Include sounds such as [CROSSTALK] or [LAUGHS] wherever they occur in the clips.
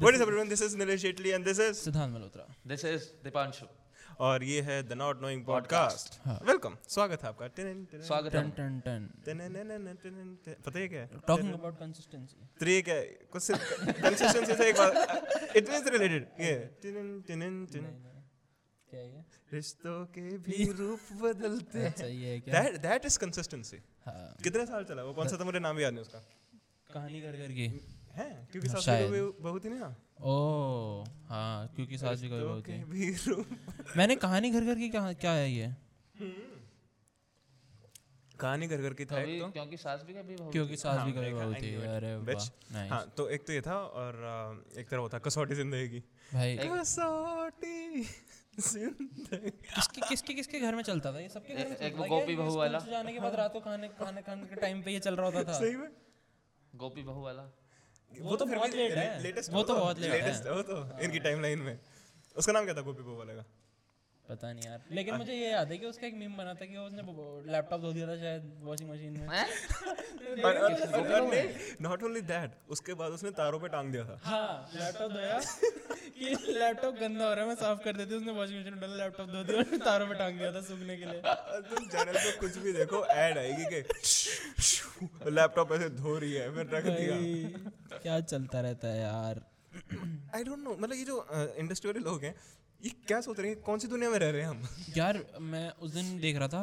What is up everyone? This is Nilesh Jetli and this is सिद्धांत Malhotra this is Deepanshu और ये है the not knowing podcast हाँ। Welcome स्वागत है आपका। स्वागत है टन टन टन। पता है क्या? है टॉकिंग अबाउट कंसिस्टेंसी तो ये क्या? है कुछ कंसिस्टेंसी से एक बात। इट मींस रिलेटेड ये। टिन- टिन- टिन- क्या है ये? रिश्तों के भी रूप बदलते अच्छा हैं ये है। क्या? दैट दैट इज़ कंसिस्टेंसी हाँ। कितने साल चला? वो कौन सा था मुझे नाम याद नहीं उसका। कहानी घर घर की है? क्योंकि हाँ, सास। भी बहुत ही नहीं ना? ओ हाँ क्योंकि सास भी कभी रिश्तों होती के है मैंने कहानी घर घर की क्या क्या है ये? कहानी घर घर की था एक तो। क्योंकि सास भी कभी बहुत क्योंकि सास भी हाँ, कभी देखा, होती I knew है it. अरे वाह नाइस हाँ तो एक तो ये था और एक तरह होता कसौटी ज़िंदगी। भाई। कसौटी किसके किसके किसके घर में चलता था ये? सबके घर में एक- एक वो गोपी बहू वाला। जाने के बाद रात को खाने खाने खाने के टाइम पे ये चल रहा होता था। सही में? गोपी बहू वाला। वो तो बहुत लेट है। लेटेस्ट वो तो बहुत लेट है। वो तो इनकी टाइमलाइन में उसका नाम क्या था गोपी गोवा का पता नहीं यार। लेकिन मुझे ये याद है कि उसका एक मीम बना था कि उसने लैपटॉप धो दिया था शायद वॉशिंग मशीन में। नॉट ओनली दैट उसके बाद उसने तारों पे टांग दिया था। हाँ लैपटॉप धोया कि लैपटॉप गंदा हो रहा है मैं साफ़ कर देती हूँ उसने वॉशिंग मशीन में डाला लैपटॉप धो दिया और तारों पे टांग दिया था सूखने के लिए। [LAUGHS] तुम चैनल पे कुछ भी देखो ऐड आएगी कि [LAUGHS] लैपटॉप ऐसे धो रही है फिर रख दिया। क्या चलता रहता है यार। आई डोंट नो मतलब ये जो इंडस्ट्री वाले लोग हैं ये क्या सोच रहे हैं? कौन सी दुनिया में रह रहे हैं हम? यार मैं उस दिन देख रहा था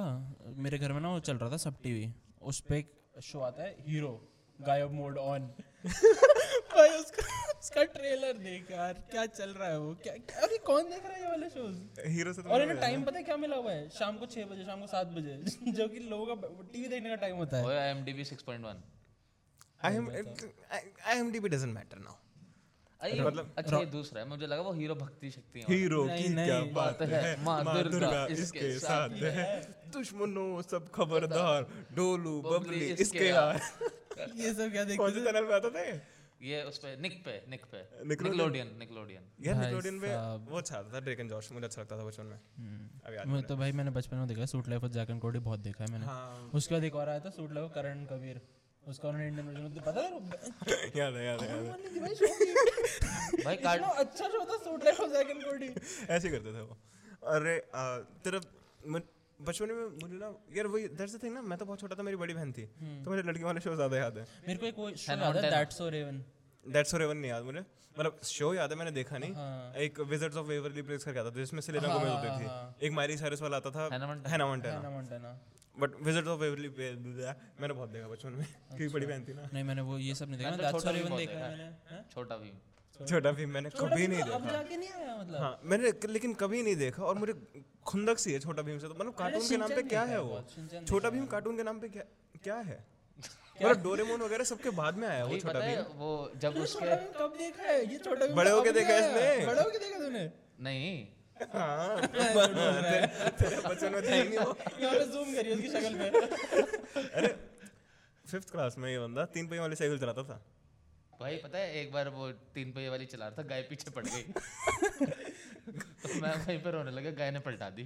मेरे घर में ना वो चल रहा था सब टीवी। उस पे एक शो आता है हीरो गायब मोड ऑन भाई उसका उसका ट्रेलर देख यार क्या चल रहा है वो? क्या क्या- अरे कौन देख रहा है ये वाले शोज़ हीरो से तो और इन्हें टाइम पता है क्या मिला हुआ है? शाम को छह बजे शाम को सात बजे [LAUGHS] जो कि लोगों का टीवी देखने का टाइम होता है। ओए IMDb 6.1 I M I M D B doesn't matter now मतलब- अच्छा ये दूसरा है। मुझे लगा वो हीरो भक्ति शक्ति हीरो की नहीं, क्या बात बात है? माँ माँ दुर्गा दुर्गा इसके इसके साथ है दुश्मनों सब खबरदार डोलू बबली इसके [LAUGHS] ये सब क्या कौन से चैनल पे आता था ये? ये उस पे निक पे निक पे। निकलोडियन? निकलोडियन यार हम्म। वो अच्छा था ड्रेक एंड जॉश मुझे अच्छा लगता था बचपन में। मैं तो भाई मैंने बचपन में देखा suite life of Zack and Cody बहुत देखा है मैंने। हाँ। उसके बाद एक और आया था सूट लाइफ करण कबीर। उसका उन्होंने इंडियन वर्जन में पता है [LAUGHS] याद है याद है याद है। भाई की- भाई कार्ड अच्छा शो था suite life of Zack and Cody ऐसे ही करते थे वो। अरे तेरा म- बचपन में मुझे ना यार वही दैट्स द थिंग ना मैं तो बहुत छोटा था मेरी बड़ी बहन थी। हम्म। तो मुझे लड़की वाले शो ज़्यादा याद है। मेरे को एक वो शो याद है that's so Raven that's for even नहीं याद मुझे। मतलब शो याद है मैंने देखा नहीं। हाँ। एक विजिट्स ऑफ़ वेवरली प्लेस करके आता था जिसमें सेलेना गोमेज हाँ, होती हाँ। थी एक मायरी साइरस वाला आता था हैना Montana Hannah Montana but wizards of Waverly मैंने बहुत देखा बचपन में। [LAUGHS] क्योंकि बड़ी बहन थी ना। नहीं मैंने वो ये सब नहीं देखा। मैंने दैट्स छोटा भी रेवन देखा देखा है है। मैंने छोटा भीम छोटा भी मैंने कभी नहीं अब देखा। जाके नहीं आया मतलब? हाँ मैंने लेकिन कभी नहीं देखा और मुझे खुंदक सी है छोटा भीम से। तो मतलब कार्टून के नाम पे क्या है है वो? छोटा भीम कार्टून के नाम पे क्या क्या है? [LAUGHS] मतलब डोरेमोन वगैरह सबके बाद में आया वो छोटा भीम। वो जब उसके कब देखा है? ये छोटा भीम बड़े तो होके देखा नहीं इसने। बड़े होके देखा तूने? नहीं। हाँ तेरे तेरे बचपन में था नहीं वो यहाँ पे जूम करिए उसकी शक्ल पे अरे फिफ्थ क्लास में ये बंदा तीन पहियों वाली साइकिल चलाता था भाई पता है एक बार वो तीन पहिए वाली चला रहा था गाय पीछे पड़ गई तो मैं वहीं पर रोने लगा गाय ने पलटा दी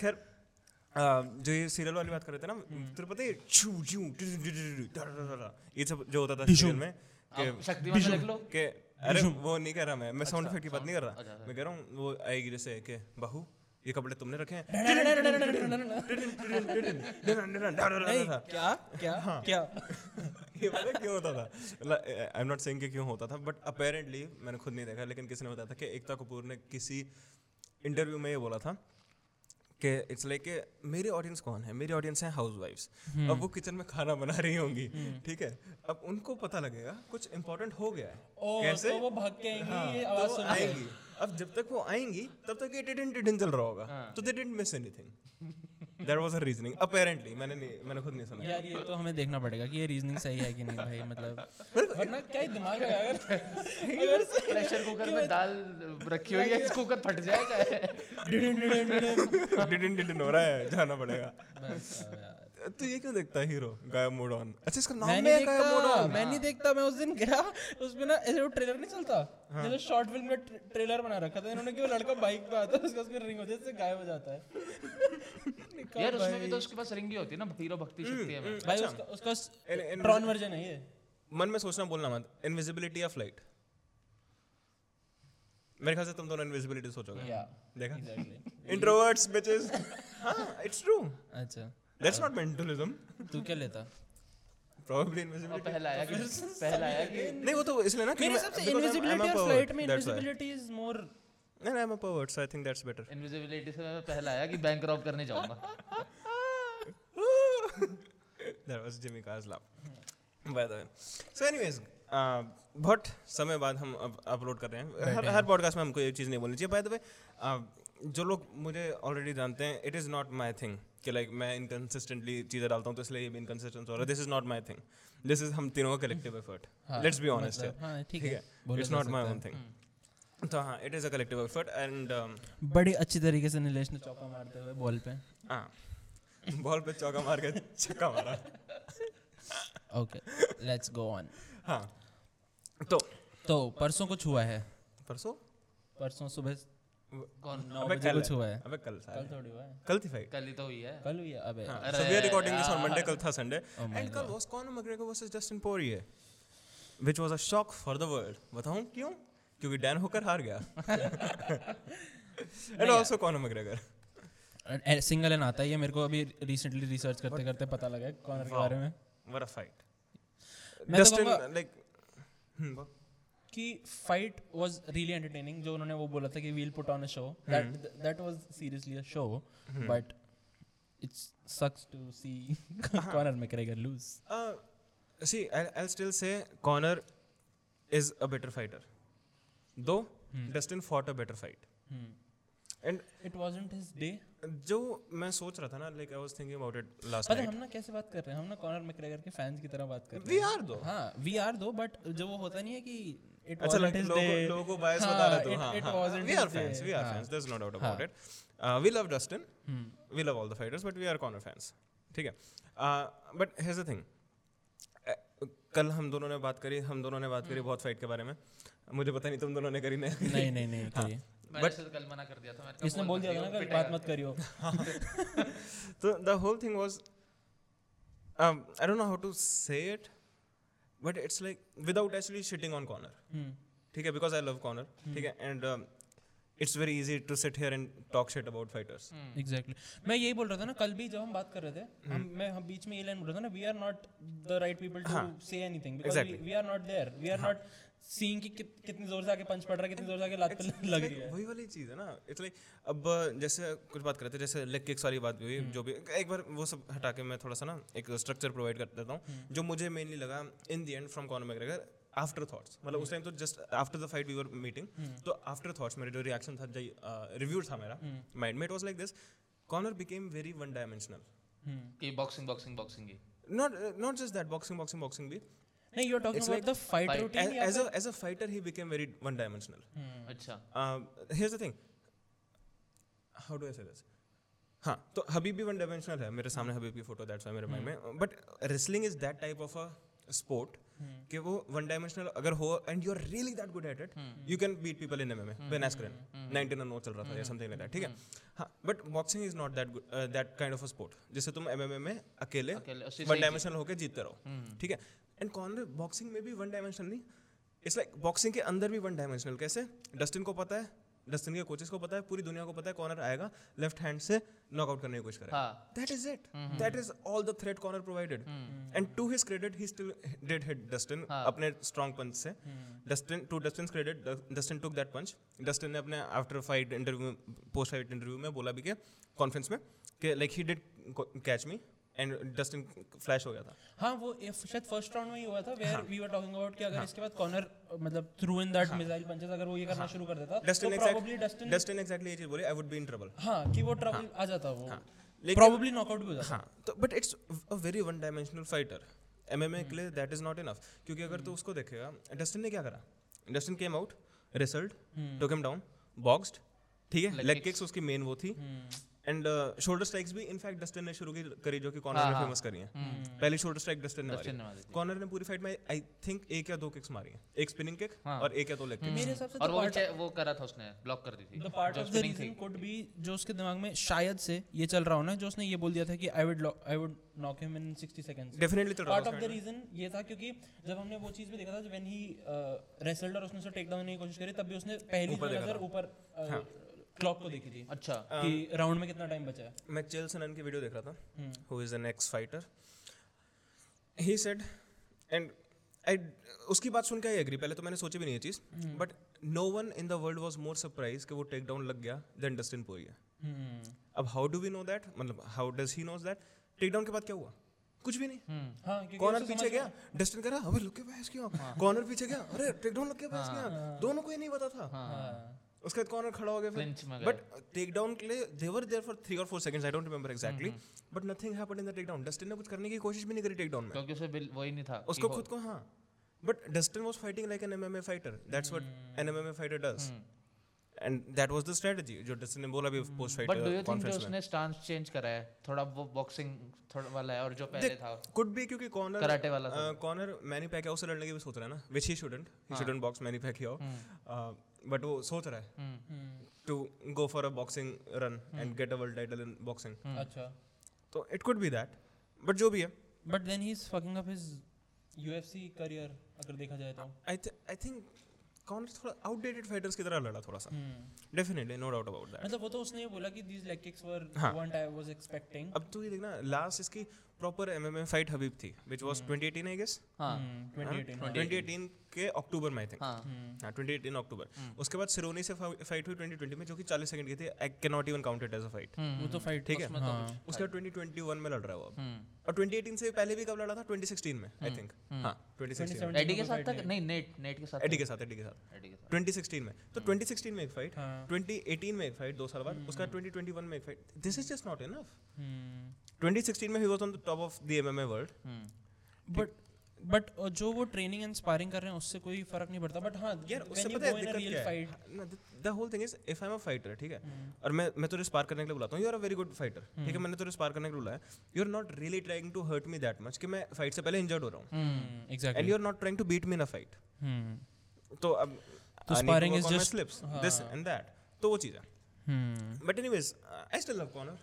खैर जो ये सीरियल वाली बात कर रहे थे ना तेरे पता है छू छू ये सब जो होता था सीरियल में शक्तिमान लो कि अरे वो नहीं कर रहा मैं मैं साउंड इफ़ेक्ट की बात नहीं कर अच्छा, रहा मैं कह रहा हूँ वो आएगी जैसे कि बहू ये कपड़े तुमने रखे हैं क्या क्या हाँ। क्या ये पता क्यों होता था आई एम नॉट सेइंग कि क्यों होता था बट अपेरेंटली मैंने खुद नहीं देखा लेकिन किसी ने बताया था कि एकता कपूर ने किसी इंटरव्यू में ये बोला था कि इट्स लाइक मेरे ऑडियंस कौन है? मेरी ऑडियंस है हाउस वाइफ्स अब वो किचन में खाना बना रही होंगी ठीक है? अब उनको पता लगेगा कुछ इम्पोर्टेंट हो गया है। ओ कैसे? तो वो भाग के आएँगी हाँ, ये तो आवाज़ आएँगी। अब जब तक वो आएँगी तब तक ये टिटिन टिटिन चल रहा होगा। तो they didn't miss anything that was a reasoning apparently मैंने नहीं मैंने खुद नहीं सुना। यार ये तो हमें देखना पड़ेगा कि ये रीजनिंग सही है कि नहीं भाई मतलब। वरना क्या ही दिमाग है [LAUGHS] अगर अगर प्रेशर कुकर में दाल रखी हुई है कुकर फट जाएगा। [LAUGHS] डिडिन डिडिन हो रहा है जाना पड़ेगा। यार। तो ये क्यों देखता है हीरो गायब मोड ऑन अच्छा इसका नाम है गायब मोड ऑन मैं नहीं देखता मैं उस दिन गया उसमें ना ऐसे वो ट्रेलर नहीं चलता? हाँ। जैसे शॉर्ट फ़िल्म में ट्रेलर बना रखा था इन्होंने कि वो लड़का बाइक पे आता है उसका उसका रिंग होती है इससे गायब हो जाता है। यार उसमें भी तो उसके पास रिंगी होती है ना हीरो भक्ति शक्ति है भाई अच्छा। उसका उसका ट्रॉन वर्जन है ये। मन में सोचना बोलना मत। इनविजिबिलिटी या फ़्लाइट मेरे ख्याल से तुम दोनों इनविजिबिलिटी सोचोगे। या देखा? इंट्रोवर्ट्स बिचेस हाँ इट्स ट्रू अच्छा। दैट्स नॉट मेंटलिज्म तू क्या लेता? प्रोबेबली इनविजिबिलिटी पहला आया कि पहला आया कि नहीं वो तो इसलिए ना कि मेरे हिसाब से इनविजिबिलिटी और फ़्लाइट में इनविजिबिलिटी इज़ मोर नहीं नहीं, I'm a pervert, so I think that's better. Invisibility से मैं पहला आया कि बैंक रॉब करने जाऊँगा। [LAUGHS] That was Jimmy Carr's laugh. By the way. So anyways, uh, बहुत समय बाद हम अब अपलोड कर रहे हैं। हर हर पॉडकास्ट में हमको ये चीज़ नहीं बोलनी चाहिए। बाय द वे जो लोग मुझे ऑलरेडी जानते हैं it is not my thing कि लाइक मैं इनकन्सिस्टेंटली चीज़ें डालता हूँ तो इसलिए ये इनकन्सिस्टेंट हो रहा है। This is not my thing this is हम तीनों का collective effort let's be honest हाँ ठीक है। है? It's not my own thing तो हाँ it is a collective effort and बड़ी अच्छी तरीके से नीलेश ने चौका मारते हुए बॉल पे हाँ बॉल पे चौका मार के छक्का मारा ओके लेट्स गो ऑन हाँ तो तो परसों कुछ हुआ है परसों परसों सुबह अबे कल कुछ। हुआ है अबे कल कल सारे थोड़ी हुआ है कल थी फाइट कल ही तो हुई है कल हुई है अबे हाँ, अरे so we are recording this on यार। Monday. कल था Sunday. Oh my and कल God. was Conor McGregor versus Justin Poirier, which was a shock for the world. बताऊँ क्यों? क्योंकि डैन होकर हार गया. [LAUGHS] and also Conor McGregor. Single N आता ही है मेरे को अभी रिसेंटली रिसर्च करते करते पता लगा है कॉर्नर के बारे में। तो Justin कहूँगा like hmm, बोल. कि फाइट वाज रियली एंटरटेनिंग जो उन्होंने वो बोला था कि we'll put on a show that that was seriously a show but it's sucks to see Conor McGregor lose Uh, see, I'll, I'll still say Conor is a better though Dustin fought a better fight and it wasn't his day जो मैं सोच रहा था ना like I was thinking about it last night हम ना कैसे बात कर रहे हैं? हम ना कॉनर मैकग्रेगर के फैंस की तरह बात कर रहे हैं। वी आर दो हाँ वी आर दो बट जो वो होता नहीं है कि इट अच्छा लोगों लोगों को बायस हाँ, बता रहा तू हाँ हाँ। We are fans we are fans there is no doubt about it we love Dustin we love all the fighters but we are Conor fans ठीक है? But here is the thing कल हम दोनों ने बात करी हम दोनों ने बात करी हम्म। बहुत फाइट के बारे में. मुझे पता नहीं तुम दोनों ने करी नहीं नहीं नहीं नहीं करिए मैंने But- सिर्फ़ कल मना कर दिया था इसने बोल दिया था ना कल बात मत करियो। [LAUGHS] the whole thing was um, I don't know how to say it but it's like without actually shitting on Conor हम्म ठीक है बिकॉज़ आई लव कॉर्नर ठीक है and it's very easy to sit here and talk shit about fighters exactly मैं यही बोल रहा था ना कल भी जब हम बात कर रहे थे हम मैं हम बीच में ये लाइन बोल रहा था ना we are not the right people to say anything because we are not there we are not seeing कि कित- कितनी ज़ोर से आके पंच पड़ रहा है कितनी ज़ोर से आके लात पे लग रही है। वही वाली चीज़ है ना। इट्स लाइक अब जैसे कुछ बात कर रहे थे जैसे लेग किक्स वाली बात हुई जो भी एक बार वो सब हटा के मैं थोड़ा सा ना एक स्ट्रक्चर प्रोवाइड कर देता हूँ जो मुझे मेनली लगा in the end from Conor McGregor after thoughts मतलब उस टाइम तो just after the fight we were meeting तो आफ्टर थॉट्स मेरे जो रिएक्शन था जो रिव्यू था मेरा माइंड में it was like this Conor became very one dimensional कि बॉक्सिंग बॉक्सिंग बॉक्सिंग की। Not uh, not just that boxing boxing boxing bhi नहीं you are talking It's about the fighter fight. Routine as, as a as a fighter he became very one dimensional अच्छा। Um, here's the thing. How do i say this? हाँ तो Khabib भी one dimensional है मेरे सामने हबीब की photo that's why मेरे mind में but wrestling is that type of a sport कि वो वन डायमेंशनल अगर हो and you are really that good at it you can beat people in MMA Ben Askren 19 no चल रहा था या समथिंग लाइक दैट ठीक है? हाँ but boxing is not that that kind of a sport जिससे तुम एमएमए में अकेले वन डायमेंशनल होकर जीतते रहो ठीक है? एंड कॉर्नर बॉक्सिंग में भी वन डायमेंशनल नहीं इट्स लाइक बॉक्सिंग के अंदर भी वन डायमेंशनल कैसे? डस्टिन को पता है? लसन के कोचेस को पता है पूरी दुनिया को पता है कॉर्नर आएगा लेफ़्ट हैंड से नॉकआउट करने की कोशिश करेगा। That is it that is all the threat Conor provided and to his credit he still dead hit Dustin अपने स्ट्रॉन्ग पंच से। Dustin to Dustin credit Dustin took that punch Dustin ने अपने after fight interview post fight interview में बोला भी के conference में like he did catch me and Dustin flash हो गया था. हाँ वो शायद फ़र्स्ट राउंड में ही हुआ था where we were talking about कि अगर इसके बाद कॉर्नर मतलब through in that missile punches अगर वो ये करना शुरू कर देता तो exact- probably Dustin Dustin exactly ये चीज़ बोली I would be in trouble. हाँ कि वो ट्रबल आ जाता वो। प्रोबब्ली नॉकआउट भी हो जाता। हाँ तो but it's a very one dimensional fighter MMA के लिए दैट इज़ नॉट इनफ क्योंकि अगर तू उसको देखेगा डस्टिन ने क्या करा? Dustin came out result took him down boxed ठीक है? लेग किक्स उसकी मेन वो थी। एंड शोल्डर स्ट्राइक्स भी इनफैक्ट डस्टिन ने शुरू की करी जो कि कॉर्नर हाँ, में हाँ। फ़ेमस करी है। पहली शोल्डर स्ट्राइक डस्टिन ने मारी। कॉर्नर ने पूरी फाइट में आई थिंक एक या दो किक्स मारी है। एक स्पिनिंग किक हाँ। और एक या दो लेग मेरे हिसाब से और the वो वो करा था उसने ब्लॉक कर दी थी। The part of the reason could be जो उसके दिमाग में शायद से ये चल रहा हो ना जो उसने ये बोल दिया था कि I would I would knock him in 60 seconds definitely चल रहा पार्ट ऑफ़ द रीजन ये था क्योंकि जब हमने वो चीज़ भी देखा था व्हेन ही रेसल्ड और उसने उसे टेक डाउन करने की कोशिश करी तब भी उसने पहली नज़र ऊपर क्लॉक को देखी थी। अच्छा कि राउंड में कितना टाइम बचा है? मैं चेल सनन की वीडियो देख रहा था। Who is an ex fighter? He said and I उसकी बात सुन के आई एग्री पहले तो मैंने सोची भी नहीं ये चीज़। But no one in the world was more surprise कि वो टेक डाउन लग गया देन डस्टिन पोरिया अब how do we know that मतलब how does he knows that take down के बाद क्या हुआ? कुछ भी नहीं। हम्म हाँ क्योंकि कॉर्नर पीछे गया। डस्टिन कह रहा अबे लुक के बहस क्यों? कॉर्नर पीछे गया। अरे टेक डाउन लग के बहस क्या दोनों को ही नहीं पता था। हाँ, उसके बाद कॉर्नर खड़ा हो गया फिर। बट टेक डाउन के लिए दे वर देयर फॉर 3 और 4 seconds I don't remember exactly but nothing happened in the take down Dustin ने कुछ करने की कोशिश भी नहीं करी टेक डाउन में। क्योंकि उसे वही नहीं था। उसको खुद को हाँ। But Dustin was fighting like an MMA fighter that's what an MMA fighter does and that was the strategy जो डस्टिन ने बोला भी post fight but do you think उसने स्टांस चेंज करा है? थोड़ा वो बॉक्सिंग थोड़ा वाला है और जो पहले था। कुड बी क्योंकि कॉर्नर कराटे वाला था। कॉर्नर मैनी पैकियाओ से लड़ने की भी सोच रहा है ना। Which he shouldn't he. Shouldn't box Manny Pacquiao but वो सोच रहा है to go for a boxing run and get a world title in boxing अच्छा। तो it could be that but जो भी है। But then he is fucking up his UFC career अगर देखा जाए तो। आई आई थिंक कॉर्नर थोड़ा आउटडेटेड फाइटर्स की तरह लड़ा थोड़ा सा। Definitely no doubt about that मतलब वो तो उसने ये बोला कि these leg kicks were. What I was expecting अब तू ये देखना लास्ट इसकी प्रॉपर एमएमए फाइट हबीब थी व्हिच वाज 2018 आई गेस हाँ 2018 हाँ। 2018 के अक्टूबर में आई थिंक हाँ. हम्म, हाँ 2018 अक्टूबर उसके बाद सिरोनी से फाइट हुई 2020 में जो कि 40 सेकंड की थी I can not even count it as a fight वो तो फाइट ठीक है? हाँ. उसके बाद 2021 में लड़ रहा है वो अब। हम्म और 2018 से पहले भी कब लड़ा था? 2016 में आई थिंक हाँ 2016 एडी के साथ fight था नहीं। नेट नेट के साथ एडी के साथ एडी के साथ। एडी के साथ। 2016 में। तो 2016 में एक फाइट हाँ. 2018 में एक फाइट दो साल बाद। उसका 2021 में एक fight this is just not enough 2016 में he was on the top of the MMA world but but जो वो ट्रेनिंग एंड स्पारिंग कर रहे हैं उससे कोई फ़र्क नहीं पड़ता। बट हाँ यार उससे पता है दिक्कत क्या। है? The whole thing is if I am a fighter ठीक है? और मैं मैं तुझे स्पार करने के लिए बुलाता हूँ। You are a very good fighter ठीक है? मैंने तुझे स्पार करने के लिए बुलाया। You are not really trying to hurt me that much कि मैं फाइट से पहले इंजर्ड हो रहा हूँ। हम्म, and you are not trying to beat me in a fight तो अब तो sparring is just- slips this and that तो वो चीज़ है। Anyways, uh, I still love Connor,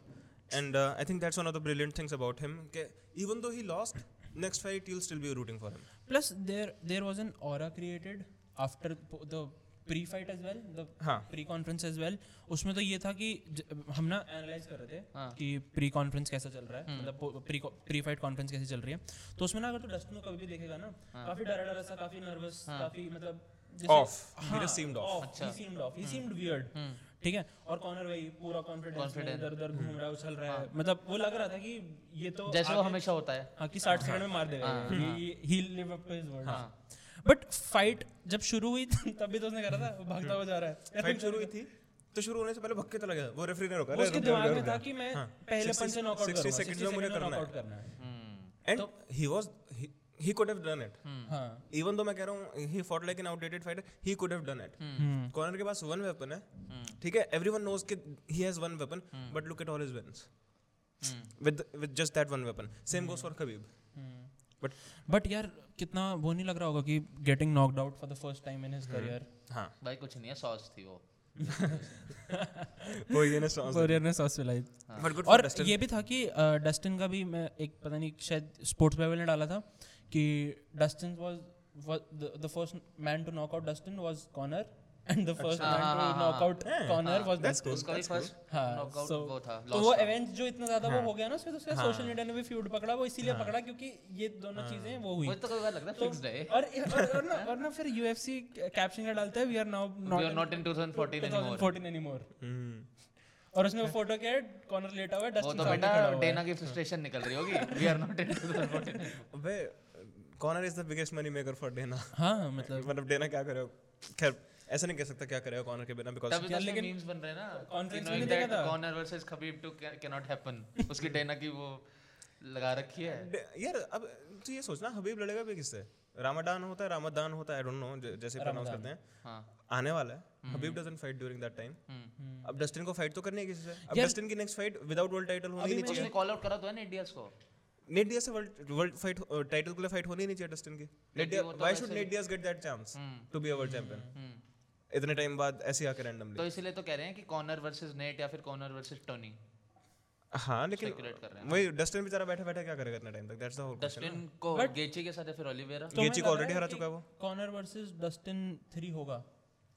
and uh, I think that's one of the brilliant things about him. Okay, even though he lost, next fight you'll still be rooting for him. plus there there was an aura created after the pre fight as well the हाँ pre conference as well उसमें तो ये था कि हम ना analyse कर रहे थे हाँ। कि प्री कॉन्फ्रेंस कैसा चल रहा है मतलब प्री प्री फाइट कॉन्फ्रेंस कैसी चल रही है तो उसमें ना अगर तो डस्टिन को कभी भी देखेगा ना काफ़ी डरा डरा सा काफ़ी नर्वस काफ़ी मतलब Off. He just seemed off. off. He seemed off. He seemed weird. ठीक है? और कॉर्नर वही पूरा कॉन्फिडेंस में इधर उधर घूम रहा है उछल रहा है। मतलब वो लग रहा था कि ये तो जैसे वो हमेशा होता है। हाँ कि 60 सेकंड में मार देगा। ही। Live up to his word हाँ। बट फाइट जब शुरू हुई [LAUGHS] तब भी तो उसने करा था वो भागता हुआ जा रहा है। फाइट शुरू हुई थी। तो शुरू होने से पहले भक्के चला गया वो रेफरी ने रोका। उसके दिमाग में था कि मैं हाँ, पहले पंच से नॉकआउट करूँगा 60 करूँगा। seconds में मुझे करना है। करना है। हम्म। And he could have done it हाँ even though मैं कह रहा हूँ he fought like an outdated fighter he could have done it hmm Conor के पास वन वेपन है ठीक है एवरीवन नोज़ कि he has one weapon but look at all his wins with with just that one weapon same goes for Khabib but but यार कितना वो नहीं लग रहा होगा कि getting knocked out for the first time in his career हाँ भाई कुछ नहीं है सॉस थी वो ना कोरियर ने सॉस पिलाई but good for और ये भी था कि डस्टिन का भी मैं एक पता नहीं शायद स्पोर्ट्स ने डाला था कि Dustin was the first man to knock out Dustin was Conor and the first हाँ, मैन हाँ, टू हाँ, नॉक हाँ। Out Conor was that's Dustin उसका भी फ़र्स्ट हाँ नॉकआउट so- वो था तो वो। इवेंट जो इतना ज़्यादा वो हो। गया ना तो उसका सोशल मीडिया ने भी फ्यूड पकड़ा वो इसीलिए पकड़ा क्योंकि ये दोनों चीज़ें वो हुई। तो बार लगता है तो- फिक्स्ड है। और और और ना और ना फिर यूएफसी कैप्शन का डालता है we are now we are not in 2014 anymore 2014 anymore. Hmm. और उसमें वो फ़ोटो क्या है कॉर्नर लेटा हुआ है वो डस्टिन तो बेटा है। डेना की फ्रस्ट्रेशन निकल रही होगी। वी आर नॉट इन 2014 अबे Conor is the biggest money maker for Dana हाँ मतलब मतलब डेना क्या करे खैर ऐसा नहीं कह सकता क्या करेगा कॉर्नर के बिना बिकॉज़ यार तो लेकिन मीम्स बन रहे हैं ना। conference कि में देखा that था? Conor versus Khabib to cannot happen. उसकी डेना की वो लगा रखी है। यार अब तू ये सोचना हबीब लड़ेगा भी किससे? रामादान होता है रामादान होता है आई डोंट नो जैसे प्रोनाउंस करते हैं। हाँ। आने वाला है। Habib doesn't fight during that time. अब डस्टिन को फाइट तो करनी है किसी से। अब डस्टिन की next fight without world title होनी ही नहीं चाहिए। उसने कॉल आउट करा तो है ना इंडियस को। नेट डियाज से वर्ल्ड वर्ल्ड फाइट टाइटल के लिए फाइट होनी नहीं चाहिए डस्टिन की। Nate Diaz why should Nate Diaz get that chance to be a world champion. इतने टाइम बाद ऐसे आके रैंडमली तो इसलिए तो कह रहे हैं कि कॉर्नर वर्सेस नेट या फिर कॉर्नर वर्सेस टोनी हाँ लेकिन Speculate कर रहे हैं। वही डस्टिन बेचारा बैठा बैठा क्या करेगा इतना टाइम तक? दैट्स द होल डस्टिन को गेची के साथ या फिर ओलिवेरा गेची को ऑलरेडी हरा चुका है वो। कॉर्नर वर्सेस डस्टिन 3 होगा।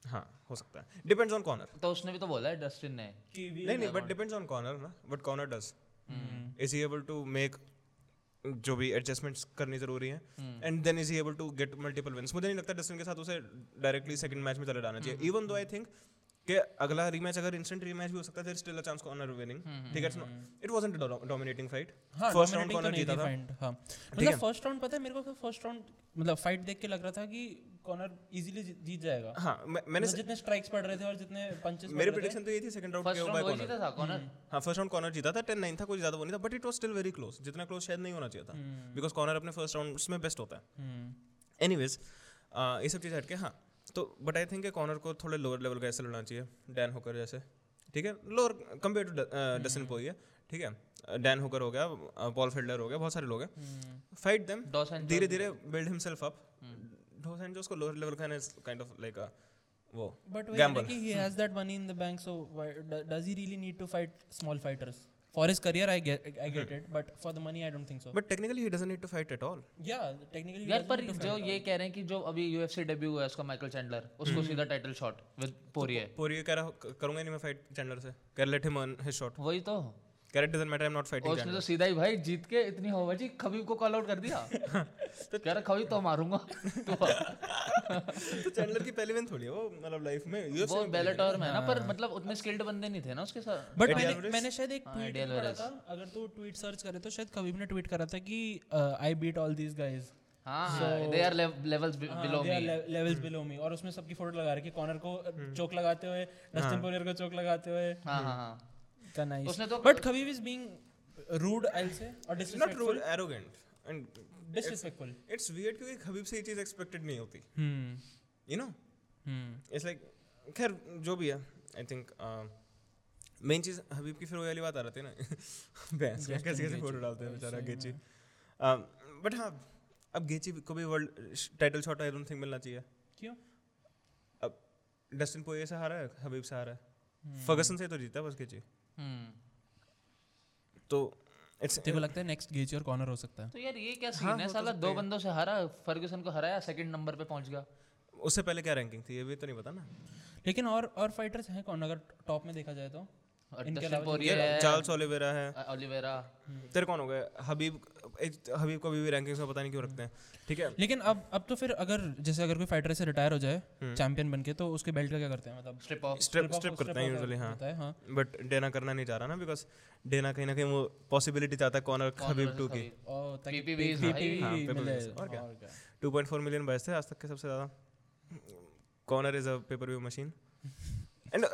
हाँ हो सकता है। डिपेंड्स ऑन कॉर्नर तो उसने भी तो बोला है डस्टिन ने। नहीं नहीं बट डिपेंड्स ऑन कॉर्नर ना but Conor does is he able to make जो भी एडजस्टमेंट्स करनी ज़रूरी है। And then is he able to get multiple wins मुझे नहीं लगता डस्टिन के साथ उसे डायरेक्टली सेकंड मैच में चले जाना चाहिए। इवन दो आई थिंक कि अगला रीमैच अगर इंस्टेंट रीमैच भी हो सकता है still a chance Conor winning ठीक है it wasn't dominating fight first round तो कॉर्नर जीता था हाँ। मतलब फ़र्स्ट राउंड पता है मेरे को फ़र्स्ट राउंड मतलब फाइट देख के लग रहा था कि कॉर्नर इजीली जीत जाएगा। हाँ मैं- मैंने मतलब जितने स्ट्राइक्स पड़ रहे थे और जितने पंचेस मेरी प्रेडिक्शन तो ये थी सेकंड राउंड के बाय कॉर्नर जीता था कॉर्नर हाँ फ़र्स्ट राउंड कॉर्नर जीता था टेन नाइन था कोई ज़्यादा वो नहीं था but it was still very close जितना क्लोज शायद नहीं होना चाहिए था। बिकॉज़ कॉर्नर अपने फ़र्स्ट राउंड में बेस्ट होता है। एनीवेज ये सब चीज़ हटके हाँ। तो बट आई थिंक कॉर्नर को थोड़े लोअर लेवल का ऐसे लड़ना चाहिए डैन होकर जैसे। ठीक है? Lower compare to Dustin Poirier है ठीक है? डैन होकर हो गया पॉल फिल्डर हो गया बहुत सारे लोग हैं। फाइट देम धीरे धीरे build himself up those and उसको लोअर लेवल का काइंड ऑफ़ लाइक वो But वही है ना gamble कि he has that money in the bank, so why, do- does he fight? For his career, I get, I get it, but for the money, I don't think so. but technically he doesn't need to fight at all yeah, technically, he यार doesn't पर जो fight. ये कह रहे हैं कि जो अभी यूएफसी डेब्यू हुआ है उसका माइकल चैंडलर उसको सीधा टाइटल शॉट विद पोरिये पूरी कह रहा करूँगा नहीं मैं फाइट चैंडलर से कर let him on his shot वही तो रहा doesn't matter I am not और फाइटिंग उसने तो सीधा ही भाई जीत के इतनी हवाबाजी खबीब को कॉल आउट कर दिया? [LAUGHS] तो कह रहा खबीब तो मारूँगा। [LAUGHS] तो चैंडलर की पहली विन थोड़ी है वो मतलब लाइफ में वो बेलेटोर में है ना पर मतलब उतने स्किल्ड बंदे नहीं थे ना उसके साथ। बट मैंने, मैंने शायद एक हाँ, ट्वीट पढ़ा Alvarez. था अगर तू ट्वीट सर्च करे तो शायद कबीब ने ट्वीट करा था कि I beat all these guys हाँ they are levels below me levels below me और उसमें सबकी फ़ोटो लगा रखी कॉर्नर को चोक लगाते हुए डस्टिन पोरियर को चोक लगाते हुए। हाँ हाँ हाँ। का नाइस उसने तो- but Khabib is being rude I will say और not rude arrogant and disrespectful it's weird क्योंकि खबीब से ये चीज़ एक्सपेक्टेड नहीं होती। यू नो इट्स लाइक खैर जो भी है आई थिंक मेन चीज़ हबीब की फिर वही वाली बात आ रही थी ना? भैंस कैसे कैसे फ़ोटो डालते हैं बेचारा गेची बट हाँ। अब गेची को भी world title shot I don't think मिलना चाहिए। क्यों? अब डस्टिन पोये से हारा है हबीब से हारा है। फर्गसन से तो जीता बस गेची तो इट्स तेरे को लगता है नेक्स्ट गेज और कॉर्नर हो सकता है? तो यार ये क्या सीन है साला दो बंदों से हारा फर्ग्यूसन को हराया सेकंड नंबर पे पहुँच गया। उससे पहले क्या रैंकिंग थी? ये भी तो नहीं पता ना। लेकिन और और फाइटर्स हैं कौन? अगर टॉप में देखा जाए तो। और इनके डस्टिन अलावा पोरिये है। चार्ल्स ओलिवेरा है। ओलिवेरा। तेरे कौन हो गए? हबीब हबीब को अभी भी रैंकिंग्स में पता नहीं क्यों रखते हैं। ठीक है? लेकिन अब अब तो फिर अगर जैसे अगर कोई फाइटर से रिटायर हो जाए चैंपियन बन के तो उसके बेल्ट का क्या करते हैं मतलब? स्ट्रिप ऑफ़ स्ट्रिप स्ट्रिप करते हैं यूजुअली हाँ। होता है हाँ। बट डेना करना नहीं चाह रहा ना बिकॉज़ डेना कहीं ना कहीं वो पॉसिबिलिटी चाहता है कॉर्नर हबीब टू की। high. हाँ, और क्या? 2.4 मिलियन बचे थे आज तक के सबसे ज़्यादा। Conor is a pay per view machine and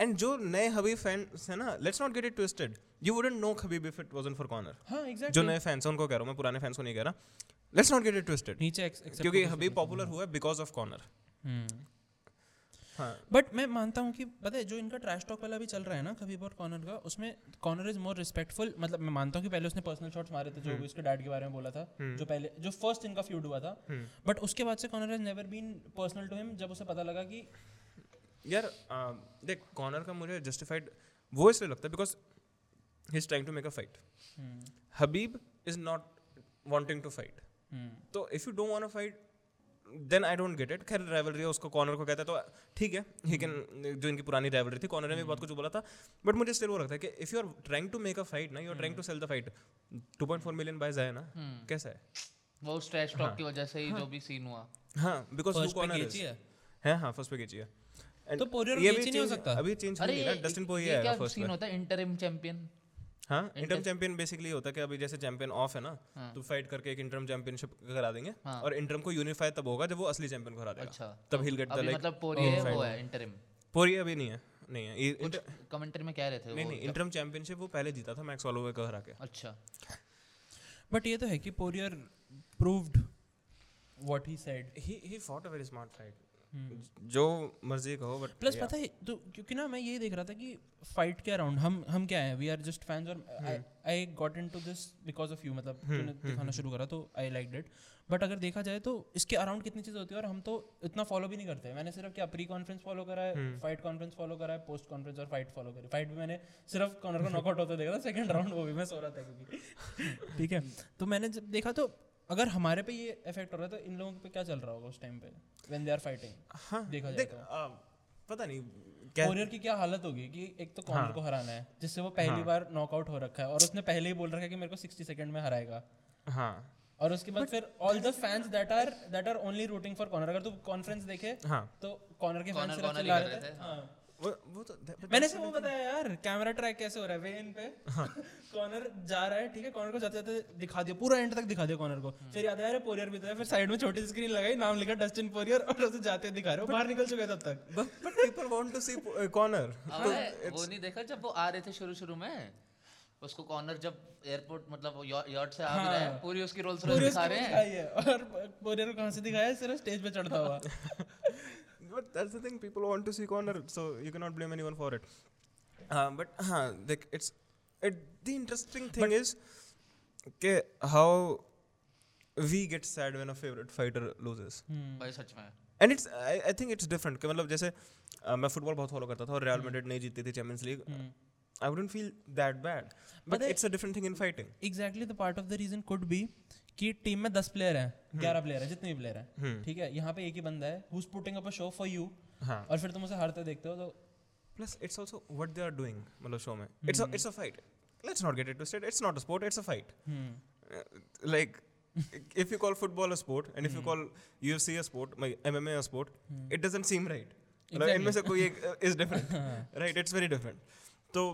and जो नए हबीब फैंस हैं ना let's not get it twisted you wouldn't know Khabib if it wasn't for Conor हाँ जो नए फैंस हैं उनको कह रहा हूँ मैं पुराने फैंस को नहीं कह रहा. Let's not get it twisted नीचे क्योंकि हबीब पॉपुलर हुआ है बिकॉज़ ऑफ़ कॉर्नर हम्म। हाँ। बट मैं मानता हूँ कि पता है जो इनका ट्रैश टॉक वाला भी चल रहा है ना कभी और कॉर्नर का उसमें कॉर्नर इज़ मोर रिस्पेक्टफुल मतलब मैं मानता हूँ कि पहले उसने पर्सनल शॉट्स मारे थे जो भी उसके डैड के बारे में बोला था जो पहले जो फ़र्स्ट इनका फ्यूड हुआ था। बट उसके बाद से Conor has never been personal to him जब उसे पता लगा कि यार देख कॉर्नर का मुझे जस्टिफाइड वो इसलिए लगता है because he is trying to make a fight Khabib is not wanting to fight तो if you don't want to fight then I don't get it खैर राइवलरी उसको कॉर्नर को कहता है तो ठीक है ही कैन जो इनकी पुरानी राइवलरी थी कॉर्नर ने भी बहुत कुछ बोला था बट मुझे स्टिल वो लगता है कि if you are trying to make a fight ना you are trying to sell the fight 2.4 million buys आए ना कैसा है? वो स्ट्रेच टॉक की वजह से ही जो भी सीन हुआ। हाँ बिकॉज़ पे कॉर्नर है? है हाँ फ़र्स्ट पे केची है। तो और ये भी नहीं हो सकता? अभी चेंज अरे नहीं ये ना डस्टिन पोरिये ये आएगा क्या फ़र्स्ट सीन होता है? इंटरिम चैंपियन हाँ इंटरम चैंपियन बेसिकली होता है कि अभी जैसे चैंपियन ऑफ़ है ना तो फाइट करके एक इंटरम चैंपियनशिप करा देंगे हाँ। और इंटरम को यूनिफाई तब होगा जब वो असली चैंपियन को हरा देगा। अच्छा तब हिल गेट द लाइक मतलब पोरिये है वो है इंटरिम पोरिये अभी नहीं है नहीं है। ये- कमेंट्री में कह रहे थे नहीं नहीं इंटरम चैंपियनशिप वो पहले जीता था मैक्स होलोवे को हरा के। अच्छा। बट ये तो है कि Poirier proved what he said. he he fought a very smart fight Hmm. जो मर्ज़ी कहो बट प्लस पता है तो क्योंकि ना मैं ये देख रहा था कि फाइट के अराउंड हम हम क्या है? वी आर जस्ट फैंस और I got into this because of you मतलब तूने दिखाना शुरू करा तो आई लाइक इट बट अगर देखा जाए तो इसके अराउंड कितनी चीज़ें होती है और हम तो इतना फॉलो भी नहीं करते मैंने सिर्फ़ क्या प्री कॉन्फ्रेंस फॉलो करा है फाइट कॉन्फ्रेंस फॉलो करा है पोस्ट कॉन्फ्रेंस और फाइट फॉलो करी। फाइट भी मैंने सिर्फ़ कॉर्नर को नॉकआउट होते देखा था सेकंड राउंड वो भी मैं सो रहा था क्योंकि। [LAUGHS] ठीक है तो मैंने जब देखा तो अगर हमारे पे ये इफ़ेक्ट हो रहा है तो इन लोगों पे क्या चल रहा होगा उस टाइम पे? व्हेन दे आर फाइटिंग हाँ देखा जाए देख तो। आ, पता नहीं क्या कोरियर की क्या हालत होगी कि एक तो कॉर्नर हाँ। को हराना है जिससे वो पहली हाँ, बार नॉकआउट हो रखा है और उसने पहले ही बोल रखा है कि मेरे को 60 सेकंड में हराएगा। हाँ। और उसके बाद फिर all the fans that are that are only rooting for Conor अगर तू कॉन्फ्रेंस देखे हाँ। तो कॉर्नर के फैंस सिर्फ़ चिल्ला रहे थे। थे, हाँ। वो वो तो मैंने से वो बताया यार कैमरा ट्रैक कैसे हो रहा है? वे इन पे हाँ। [LAUGHS] कॉर्नर जा रहा है ठीक है? कॉर्नर को जाते जाते दिखा दिया पूरा एंड तक दिखा दिया कॉर्नर को। हम्म। फिर याद आया पोरियर भी था फिर साइड में छोटी स्क्रीन लगाई नाम लिखा डस्टिन पोरियर और उसे जाते दिखा रहे हो। बाहर निकल चुके तब तक। but but people want to see uh, corner. [LAUGHS] अबे वो नहीं देखा जब वो आ रहे थे शुरू शुरू में? उसको कॉर्नर जब एयरपोर्ट मतलब यॉट से आ भी रहा है पूरी उसकी रोल्स रॉयस दिखा रहे हैं। और पोरियर को कहाँ से दिखाया? है? सिर्फ़ स्टेज पे चढ़ता हुआ। [LAUGHS] but that's the thing people want to see corner so you cannot blame anyone for it uh, but huh, like it's it, the interesting thing is okay, how we get sad when a favorite fighter loses भाई सच में and it's I think it's different कि मतलब जैसे uh, मैं football बहुत follow करता था और रियल मैड्रिड नहीं जीती थी Champions League I wouldn't feel that bad but पता है- it's a different thing in fighting exactly the part of the reason could be कि टीम में दस प्लेयर हैं ग्यारह प्लेयर हैं जितने भी प्लेयर हैं। ठीक है? यहाँ पे एक ही बंदा है who is putting up a show for you हाँ। और फिर तुम उसे हारते देखते हो तो plus it's also what they are doing मतलब शो में। It's it's a fight let's not get it twisted it's not a sport it's a fight like if you call football a sport and if you call UFC a sport my MMA a sport it doesn't seem right. मतलब इनमें से कोई एक is different. [LAUGHS] right it's very different. तो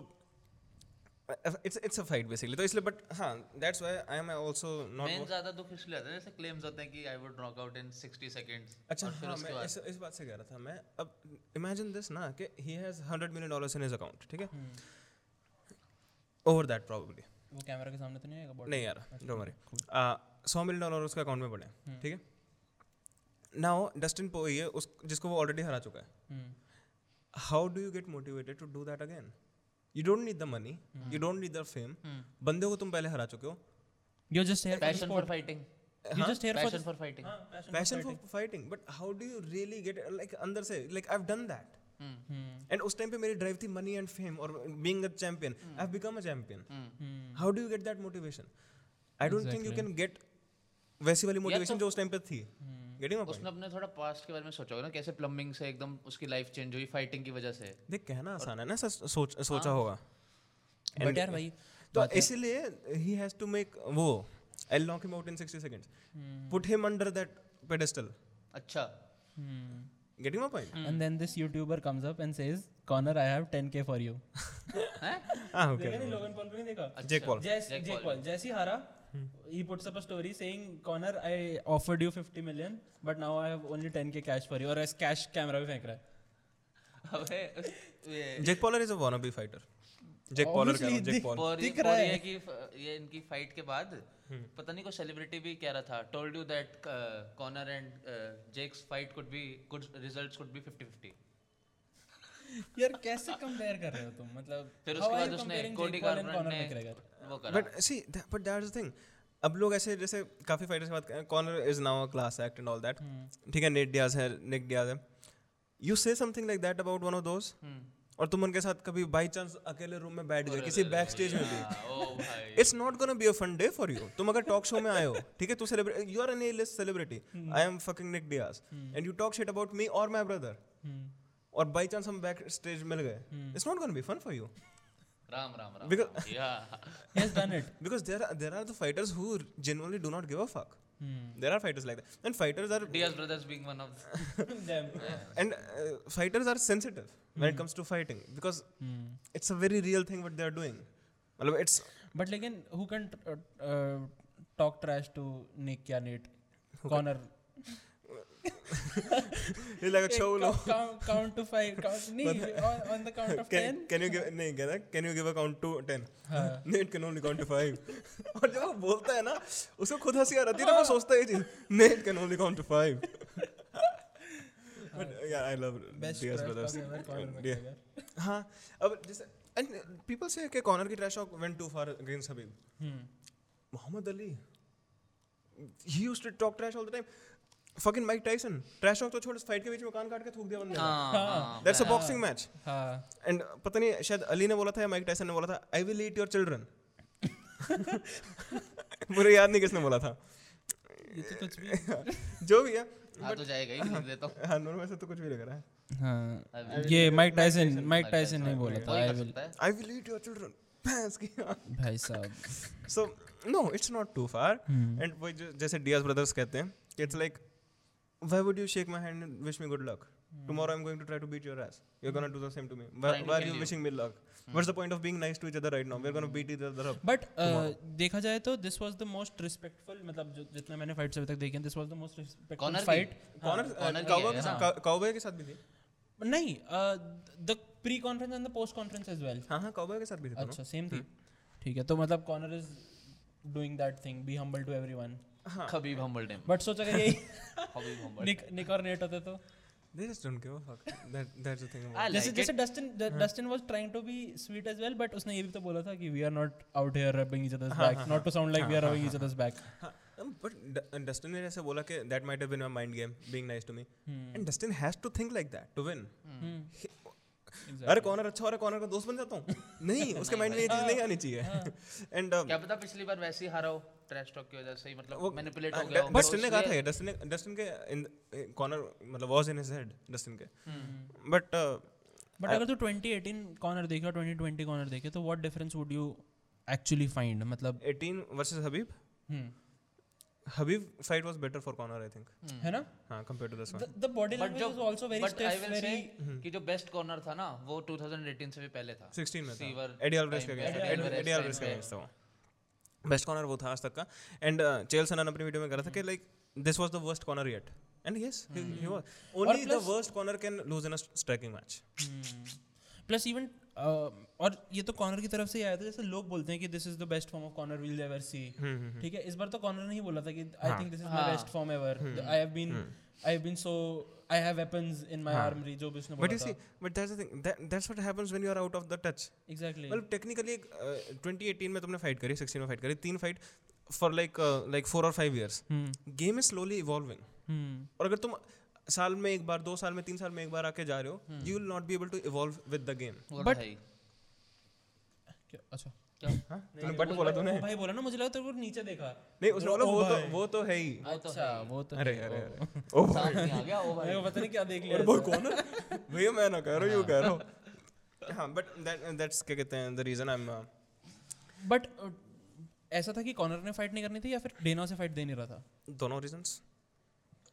it's it's a fight basically. तो इसलिए but हाँ that's why I am also not मेन ज़्यादा दुख इसलिए आता है जैसे क्लेम्स होते हैं कि I would knock out in 60 seconds अच्छा हाँ मैं इस इस बात से कह रहा था मैं अब imagine this ना कि he has 100 million dollars in his account ठीक है? over that probably. वो कैमरा के सामने तो नहीं आएगा बॉडी नहीं यार डोंट वरी सौ मिलियन डॉलर उसके अकाउंट में पड़े हैं, ठीक है? नाउ डस्टिन पोई है उस जिसको वो ऑलरेडी हरा चुका है how do you get motivated to do that again you don't need the money you don't need the fame बंदे को तुम पहले हरा चुके हो। You just hear passion for fighting you just hear passion for fighting passion for fighting but how do you really get like अंदर से like I have done that and उस टाइम पे मेरी ड्राइव थी मनी एंड फेम और being a champion I have become a champion how do you get that motivation I don't think you can get वैसी वाली motivation जो उस time पे थी. गेटिंग माय उसने अपने थोड़ा पास्ट के बारे में सोचा होगा ना कैसे प्लम्बिंग से एकदम उसकी लाइफ चेंज हुई फाइटिंग की वजह से। देख कहना आसान है ना सोच सोचा होगा। बट यार भाई तो इसीलिए ही हैज़ टू मेक वो I knock him out in 60 seconds put him under that pedestal अच्छा। Getting my point and then this youtuber comes up and says connor i have 10k for you. हाँ? Okay देखा नहीं Logan Paul को नहीं देखा। Jake Paul Jake Paul जैसी हारा he puts up a story saying connor i offered you 50 million but now i have only 10k cash for you. और cash camera भी फेंक रहा है। अबे Jake Paul is a wannabe fighter Jake Paul हूँ Jake Paul और ये दिख रहा है। कि ये इनकी फाइट के बाद पता नहीं कोई सेलिब्रिटी भी कह रहा था। Told you that Conor and Jake's fight could be good results could be 50 50 यार कैसे कंपेयर कर रहे हो तुम? मतलब फिर उसके बाद उसने कोडी Conor ने but see but that's the thing अब लोग ऐसे जैसे काफ़ी फाइटर्स की बात करें Conor is now a class act and all that ठीक है नेट डियाज है निक डियाज है। You say something like that about one of those और तुम उनके साथ कभी बाई चांस अकेले रूम में बैठ गए किसी बैक स्टेज में भी। It's not gonna be a fun day for you तुम अगर टॉक शो में आए हो ठीक है तू celebrity you are an A list celebrity I am fucking Nick Diaz and you talk shit about me और माय ब्रदर और बाई चांस हम बैक स्टेज मिल गए। It's not gonna be fun for you Ram, Ram, Ram. Because Ram. yeah, [LAUGHS] he has done it. Because there are there are the fighters who genuinely do not give a fuck. Hmm. There are fighters like that, and fighters are Diaz brothers being one of [LAUGHS] them. [LAUGHS] Yeah. And uh, fighters are sensitive hmm. when it hmm. comes to fighting because hmm. it's a very real thing what they are doing. It's but like in who can uh, uh, talk trash to Nick or Nate? Connor. Can? He's like a cholo count, count to five count नहीं on, on the count of can, 10 can you give नहीं कहता can you give a count to 10 हाँ Nate can only count to 5 और जब वो बोलता है ना उसको खुद हँसी आ रही है ना वो सोचता है ये चीज़ Nate can only count to 5 but yeah I love best Diaz brothers Yeah. हाँ अब जैसे and people say कि कॉनर की trash talk went too far against Habib Hmm. Muhammad Ali he used to talk trash all the time fucking Mike Tyson. Trash talk तो छोड़ fight के बीच में कान काट के थूक दिया बंदे ने। that's a boxing हाँ। एंड पता नहीं शायद अली ने बोला था या माइक टाइसन ने बोला था I will eat your children मुझे याद नहीं किसने बोला था। ये तो कुछ भी। [LAUGHS] जो भी है। हाँ तो जाएगा ही देता हूँ। हाँ में से तो कुछ भी लग रहा है। हाँ। ये माइक टाइसन माइक टाइसन ने बोला था I will I will eat your children भैंस की भाई साहब। So no it's not too far. And वो जो- जैसे डियाज ब्रदर्स कहते हैं it's like why would you shake my hand and wish me good luck Mm. tomorrow i'm going to try to beat your ass you're mm. gonna do the same to me why, why are you you. wishing me luck Mm. what's the point of being nice to each other right now we're gonna beat each other up but देखा जाए तो this was the most respectful मतलब जो जितना मैंने fights अभी तक देखे this was the most respectful Conor की? फाइट कॉनर Conor की है? साथ काउबॉय के साथ भी थी नहीं the pre conference and the post conference as well हाँ हाँ काउबॉय के साथ भी थी। अच्छा सेम थी ठीक है तो मतलब Conor is doing that thing be humble to everyone Khabib humbled him but सोच अगर यही [LAUGHS] खबीब निक निक और नेट होते तो। They just don't give a fuck. That that's the thing. I About जैसे like जैसे it. Dustin Dustin was trying to be sweet as well but उसने ये भी तो बोला था कि we are not out here rubbing each others हाँ, बैक हाँ, not to sound like we are rubbing each others back हाँ, um, but D- Dustin ने जैसे बोला कि that might have been a mind game, being nice to me. And Dustin has to think like that to अरे Conor अच्छा हो रहा है कॉर्नर का दोस्त बन जाता हूँ। [LAUGHS] नहीं [LAUGHS] उसके माइंड में ये चीज़ नहीं आनी चाहिए। [LAUGHS] एंड क्या पता पिछली बार वैसे ही हारा हो ट्रैश टॉक की वजह से ही मतलब मैनिपुलेट हो गया हो। बट तो डस्टिन ने कहा था ये डस्टिन ने डस्टिन के कॉर्नर मतलब was in his head Dustin के। हम्म। बट बट अगर तू 2018 कॉर्नर देखे और 2020 कॉर्नर देखे तो what difference would you actually find मतलब 18 versus Khabib hmm, Khabib fight was better for Conor I think है ना? हाँ compare to this one the body but language जो is also very but I stiff will very कि जो best corner था ना वो 2018 से भी पहले था। 16 में था। Eddie Alvarez time against Eddie Alvarez का अगेंस्ट था बेस्ट कॉर्नर वो था आज तक का। एंड चेल सनन अपनी वीडियो में कह था कि like this was the worst Conor yet and yes he was only the worst Conor can lose in a striking match plus even और ये तो कॉर्नर की तरफ़ से ही आया था जैसे लोग बोलते हैं कि this is the best form of Conor will ever see ठीक है? इस बार तो कॉर्नर ने ही बोला था कि I. Think this is my. Best form ever I have been I have been so I have weapons in my. Armory जो भी उसने but you see but that's the thing that's what happens when you are out of the touch exactly मतलब technically 2018 में तुमने fight करी 16 में fight करी तीन फाइट फॉर लाइक लाइक 4 और 5 years game is slowly evolving और अगर तुम साल में एक बार दो साल में तीन साल में एक बार आके जा रहे हो you will not be able to evolve with the game था अच्छा। क्या? तूने बट बोला तूने। भाई बोला ना मुझे लगा तेरे को नीचे देखा। नहीं उसने बोला वो तो वो तो है ही। तो अच्छा वो तो अरे अरे ओ। अरे। ओ साथ आ गया ओ भाई। पता नहीं क्या देख लिया वो कौन है? भैया मैं ना कह रहा हूँ यू कह रहा हूँ। हाँ बट दैट दैट्स क्या कहते हैं the reason I am but ऐसा था कि कॉर्नर ने फाइट नहीं करनी थी या फिर डेना से फाइट दे नहीं रहा था? दोनों रीजंस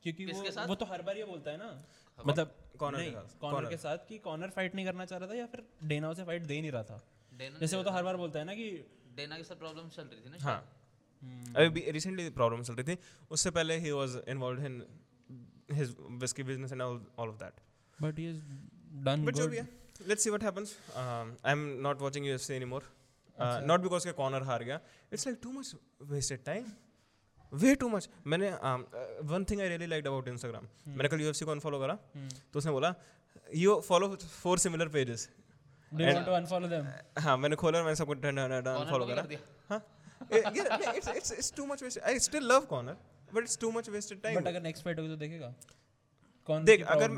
क्योंकि वो साथ? वो तो हर बार ये बोलता है ना। मतलब कॉर्नर के साथ, कॉर्नर। के साथ कि कॉर्नर फाइट नहीं करना चाह रहा था या फिर डेना से फाइट दे नहीं रहा था। जैसे वो तो हर बार बोलता है ना कि डेना के साथ प्रॉब्लम चल रही थी ना हाँ। अभी रिसेंटली प्रॉब्लम चल रही थी। उससे पहले ही was involved in his whisky business and all all of that but he is done but जो भी है let's see what happens I am not watching UFC anymore not because के कॉर्नर हार गया। It's like too much wasted time way too much मैंने one thing I really like about Instagram मैंने कल UFC को अनफॉलो करा तो उसने बोला you follow four similar pages हाँ मैंने खोला मैंने सबको अनफॉलो करा हाँ? It's it's it's too much wasted I still love Conor but it's too much wasted time but अगर नेक्स्ट फाइट होगी तो देखेगा। कौन देख अगर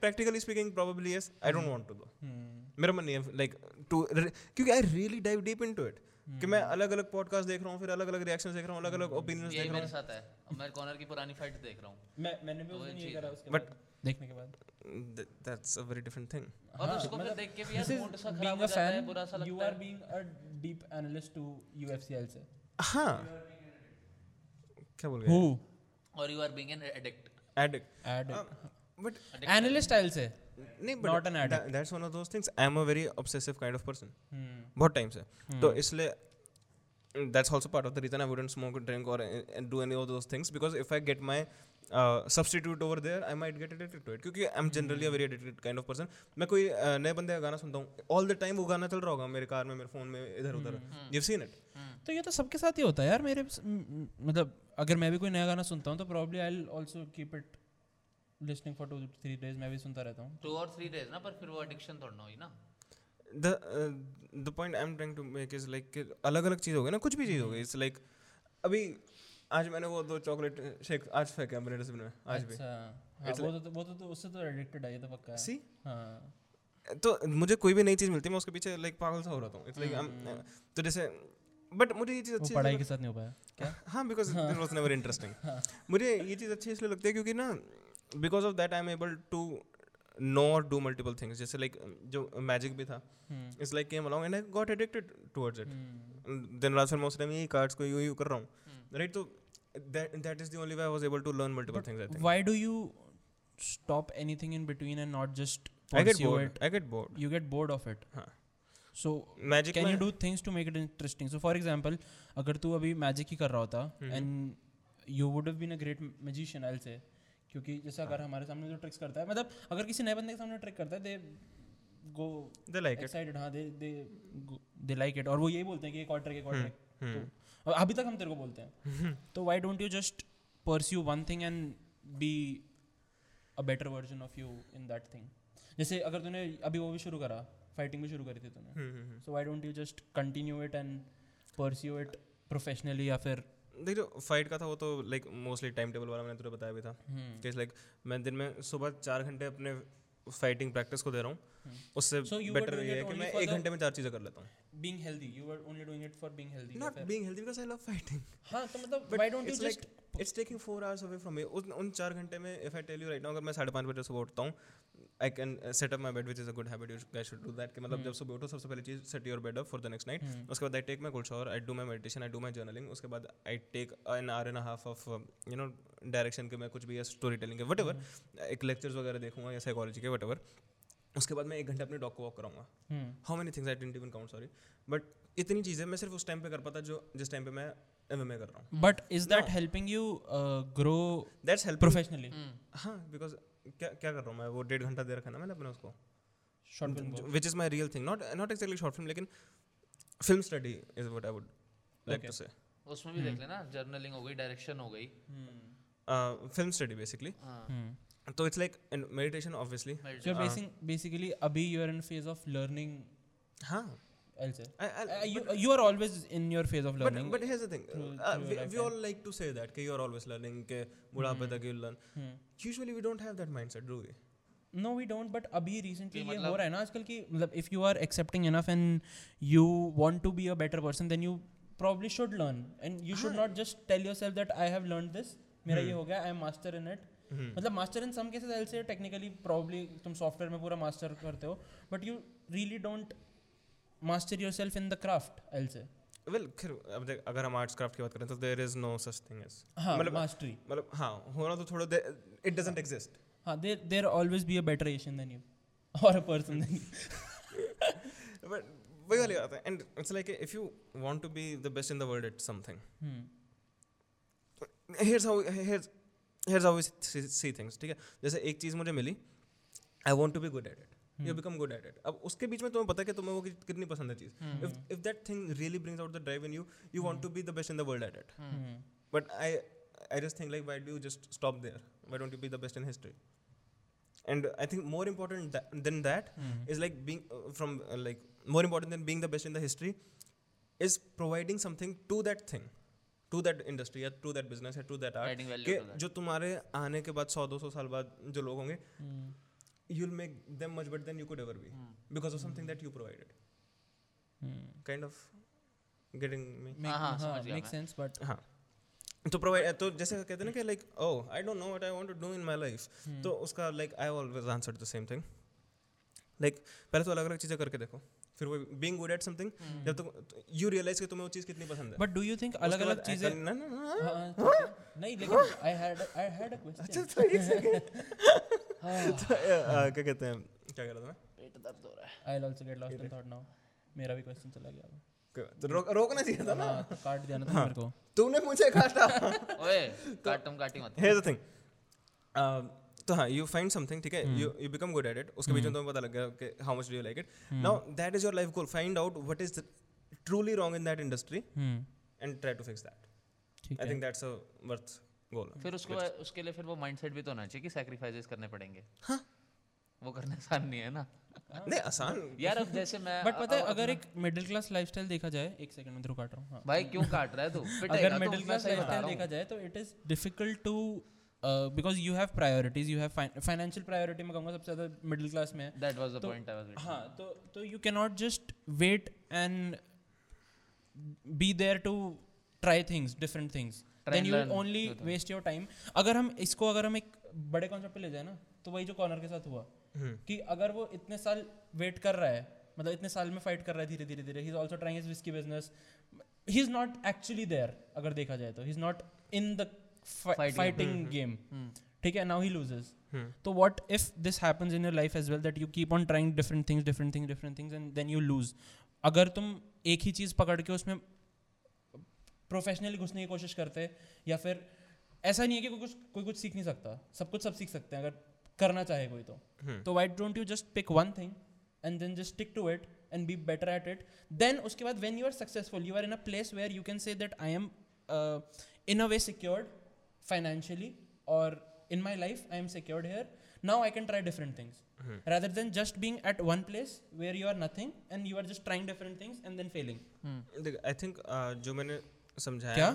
practically speaking probably yes I don't want to hmm. मेरा मन नहीं है लाइक टू क्योंकि I really dive deep into it कि मैं अलग अलग पॉडकास्ट देख रहा हूँ फिर अलग अलग रिएक्शंस देख रहा हूँ अलग अलग ओपिनियंस देख रहा मेरे साथ है। मैं कॉर्नर की पुरानी फाइट देख रहा हूँ। मैं मैंने भी उस दिन ये करा उसके बाद। देखने के बाद। That's a very different thing और हाँ, उसको फिर मतलब देख के भी यार मूड सा खराब a हो जाता है बुरा सा you लगता are है। being a deep analyst to UFCL से। हाँ। क्या बोल गया? Who? और you are being an addict addict add but analyst style से। नहीं Not an but addict. That's one of those things I am a very obsessive kind of person hmm बहुत time से तो इसलिए that's also part of the reason I wouldn't smoke, drink, or uh, and do any of those things because if I get my uh, substitute over there, I might get addicted to it. क्योंकि I'm generally a very addicted kind of person. मैं कोई uh, नए बंदे का गाना सुनता हूँ all the time वो गाना चल रहा होगा मेरे कार में मेरे फ़ोन में इधर उधर you've seen it तो ये तो सबके साथ ही होता है यार मेरे स- म- म- मतलब अगर मैं भी कोई नया गाना सुनता हूँ तो probably I also keep it listening for two three days मैं भी सुनता रहता हूँ। टू और थ्री डेज़ ना पर फिर वो एडिक्शन थोड़ा ना हुई ना। The uh, the point I'm trying to make is like कि अलग अलग चीज़ हो गई ना कुछ भी चीज़ हो गई। It's like अभी आज मैंने वो दो चॉकलेट शेक आज फेंके अपने डस्टबिन में आज भी। अच्छा हाँ, वो तो वो तो, तो उससे तो एडिक्टेड है ये तो पक्का है। सी हाँ। तो मुझे कोई भी नई चीज़ मिलती है मैं उसके पीछे लाइक पागल सा हो रहा हूँ। इट्स लाइक तो जैसे बट मुझे ये चीज़ अच्छी पढ़ाई के साथ नहीं हो पाया क्या? हाँ because it was never interesting मुझे ये चीज़ अच्छी इसलिए लगती है क्योंकि ना because of that I am able to know और डू मल्टीपल थिंग्स जैसे लाइक जो मैजिक भी था it's like came along and I got addicted towards it दिन रात फिर मैं उस टाइम यही कार्ड्स को यूँ यूँ कर रहा हूँ। राइट तो that is the only way I was able to learn multiple things I think why do you stop anything in between and not just I get bored it? I get bored you get bored of it. हाँ so magic can में you do things to make it interesting? So for example अगर तू अभी magic ही कर रहा होता हम्म। and you would have been a great magician I'll say क्योंकि जैसे अगर हमारे सामने जो ट्रिक्स करता है मतलब अगर किसी नए बंदे के सामने ट्रिक करता है they go they like it excited हाँ दे दे दे लाइक इट और वो यही बोलते हैं कि एक और ट्रिक एक और हम्म, ट्रिक तो और अभी तक हम तेरे को बोलते हैं। तो why don't you just pursue one thing and be a better version of you in that thing जैसे अगर तूने अभी वो भी शुरू करा फाइटिंग भी शुरू करी थी तूने। हम्म, so why don't you just continue it and pursue it professionally या फिर देख जो फाइट का था वो तो लाइक मोस्टली टाइम टेबल वाला मैंने तुझे बताया भी था। हम्म, कि लाइक मैं दिन में सुबह चार घंटे अपने फाइटिंग प्रैक्टिस को दे रहा हूँ। उससे हम्म। Were बेटर ये है कि मैं एक घंटे में चार चीज़ें कर लेता हूँ। Being healthy you were only doing it for being healthy not being healthy because I love fighting हाँ तो मतलब why don't you just it's taking four hours away from me उन चार घंटे में if I tell you right now अगर मैं साढ़े पाँच बजे सुबह उठता हूँ I can set up my bed which is a good habit you guys should do that कि मतलब जब सुबह उठो सबसे पहली चीज़ set your bed up for the next night उसके बाद I take my good shower I do my meditation I do my journaling उसके बाद I take an hour and half of you know direction के मैं कुछ भी या story telling के वट एक लेक्चर्स वगैरह देखूँगा या साइकोलॉजी के वट एवर उसके बाद मैं एक घंटे अपने डॉग को वॉक कराऊँगा. How many things I don't even count sorry but इतनी चीज़ें मैं सिर्फ़ उस टाइम पे कर पाता जो जिस टाइम पे मैं एम कर रहा हूँ. But is that helping you grow that's help professionally हाँ बिकॉज़ क्या क्या कर रहा हूँ मैं? वो डेढ़ घंटा दे रखा है ना मैंने अपने उसको। Short film which is my real thing not not exactly short film लेकिन film study is what I would like to say उसमें भी देख लेना जर्नलिंग हो गई डायरेक्शन हो गई। फ़िल्म स्टडी बेसिकली हाँ। तो it's like meditation obviously So meditation. you're basing, basically अभी you are in phase of learning. हाँ। I'll say. I- I'll- Uh, you, you are always in your phase of learning. but but here's the thing. through- uh, through we, we all like to say that कि you are always learning कि बुढ़ापे तक you learn. Hmm. Usually we don't have that mindset, do we? No, we don't. But अभी recently कि ये हो मतलब- रहा है ना आजकल की मतलब if you are accepting enough and you want to be a better person, then you probably should learn and you should not just tell yourself that I have learned this. मेरा ये हो गया I am master in it. मतलब master in some cases I'll say technically probably तुम software में पूरा master करते हो but you really don't master yourself in the craft I'll say. Well, खैर अब देख अगर हम आर्ट्स क्राफ्ट की बात करें तो there is no such thing as हाँ मतलब mastery. मतलब हाँ होना तो थोड़ा it doesn't exist. हाँ there there always be a better Asian than you or a person than you. But वही वाली बात है and it's like if you want to be the best in the world at something Hmm. here's how here's here's how we see, see things ठीक है जैसे एक चीज़ मुझे मिली I want to be good at it you become good at it अब उसके बीच में तुम्हें पता है कि तुम्हें वो कितनी पसंद है चीज़। If if that thing really brings out the drive in you you want to be the best in the world at it but I I just think like why do you just stop there why don't you be the best in history and I think more important than that is like being from like more important than being the best in the history is providing something to that thing to that industry या to that business या to that art जो तुम्हारे आने के बाद सौ दो सौ साल बाद जो लोग होंगे mm. You'll make them much better than you could ever be because of something that you provided. Hmm. kind of getting me. Make, हाँ, हाँ, समझ गया makes sense but हाँ तो प्रोवाइड तो जैसे कहते हैं ना कि like oh I don't know what I want to do in my life तो उसका like I always answer the same thing like पहले तो अलग अलग चीज़ें करके देखो फिर वो बीइंग गुड एट समथिंग जब तक यू रियलाइज़ कि तुम्हें वो चीज़ कितनी पसंद है। But do you think उसके अलग अलग चीज़ें। नहीं लेकिन I had I had a [LAUGHS] question. तो एक सेकंड। [LAUGHS] [LAUGHS] क्या कहते हैं? क्या कह रहा था मैं? पेट दर्द हो रहा है। I'll also get lost in thought now. मेरा भी question चला गया तो रो, रोकना चाहिए था ना? हाँ तो काट दिया ना तुमने मेरे को। तूने मुझे काटा। [LAUGHS] ओए काट तुम काटी मत। here's the thing. Uh, तो हाँ यू फाइंड समथिंग ठीक है? You you become good at it उसके बीच में तुम्हें पता लग गया कि how much do you like it now that is your life goal find out what is truly wrong in that industry hmm. And try to fix that I think that's a worth goal फिर उसको उसके लिए फिर वो mindset भी तो होना चाहिए कि सैक्रिफाइसेस करने पड़ेंगे। हाँ। वो करना आसान नहीं है ना? नहीं आसान। यार अब जैसे मैं बट पता है अगर एक मिडिल क्लास लाइफस्टाइल देखा जाए एक सेकंड में काट रहा हूँ हाँ। भाई क्यों काट रहा है तू? अगर मिडिल क्लास लाइफस्टाइल देखा जाए तो it is difficult to because you have priorities you have financial priority में कहूँगा सबसे ज़्यादा मिडिल क्लास में है। That was the point I was हाँ तो तो you can not just wait and be there to try things different things then you learn only. Waste your time अगर हम इसको अगर हम एक बड़े कॉन्सेप्ट पे ले जाए ना तो वही जो कॉर्नर के साथ हुआ कि अगर वो इतने साल वेट कर रहा है मतलब इतने साल में फाइट कर रहा है धीरे धीरे धीरे he is also trying his whiskey business he is not actually there अगर देखा जाए तो. He is not in the. Fighting game. ठीक है? नाउ ही लूजेस तो what if this happens in your life as well that you keep on trying different things different things different things and then you lose? अगर तुम एक ही चीज़ पकड़ के उसमें professionally घुसने की कोशिश करते या फिर ऐसा नहीं है कि कोई कुछ कोई कुछ सीख नहीं सकता। सब कुछ सब सीख सकते हैं अगर करना चाहे कोई तो। तो why don't you just pick one thing and then just stick to it and be better at it then उसके बाद when you are successful you are in a place where you can say that I am in a way secured financially or in my life i am secured here. Now i can try different things. rather than just being at one place where you are nothing and you are just trying different things and then failing. देख आई think जो मैंने समझाया। क्या?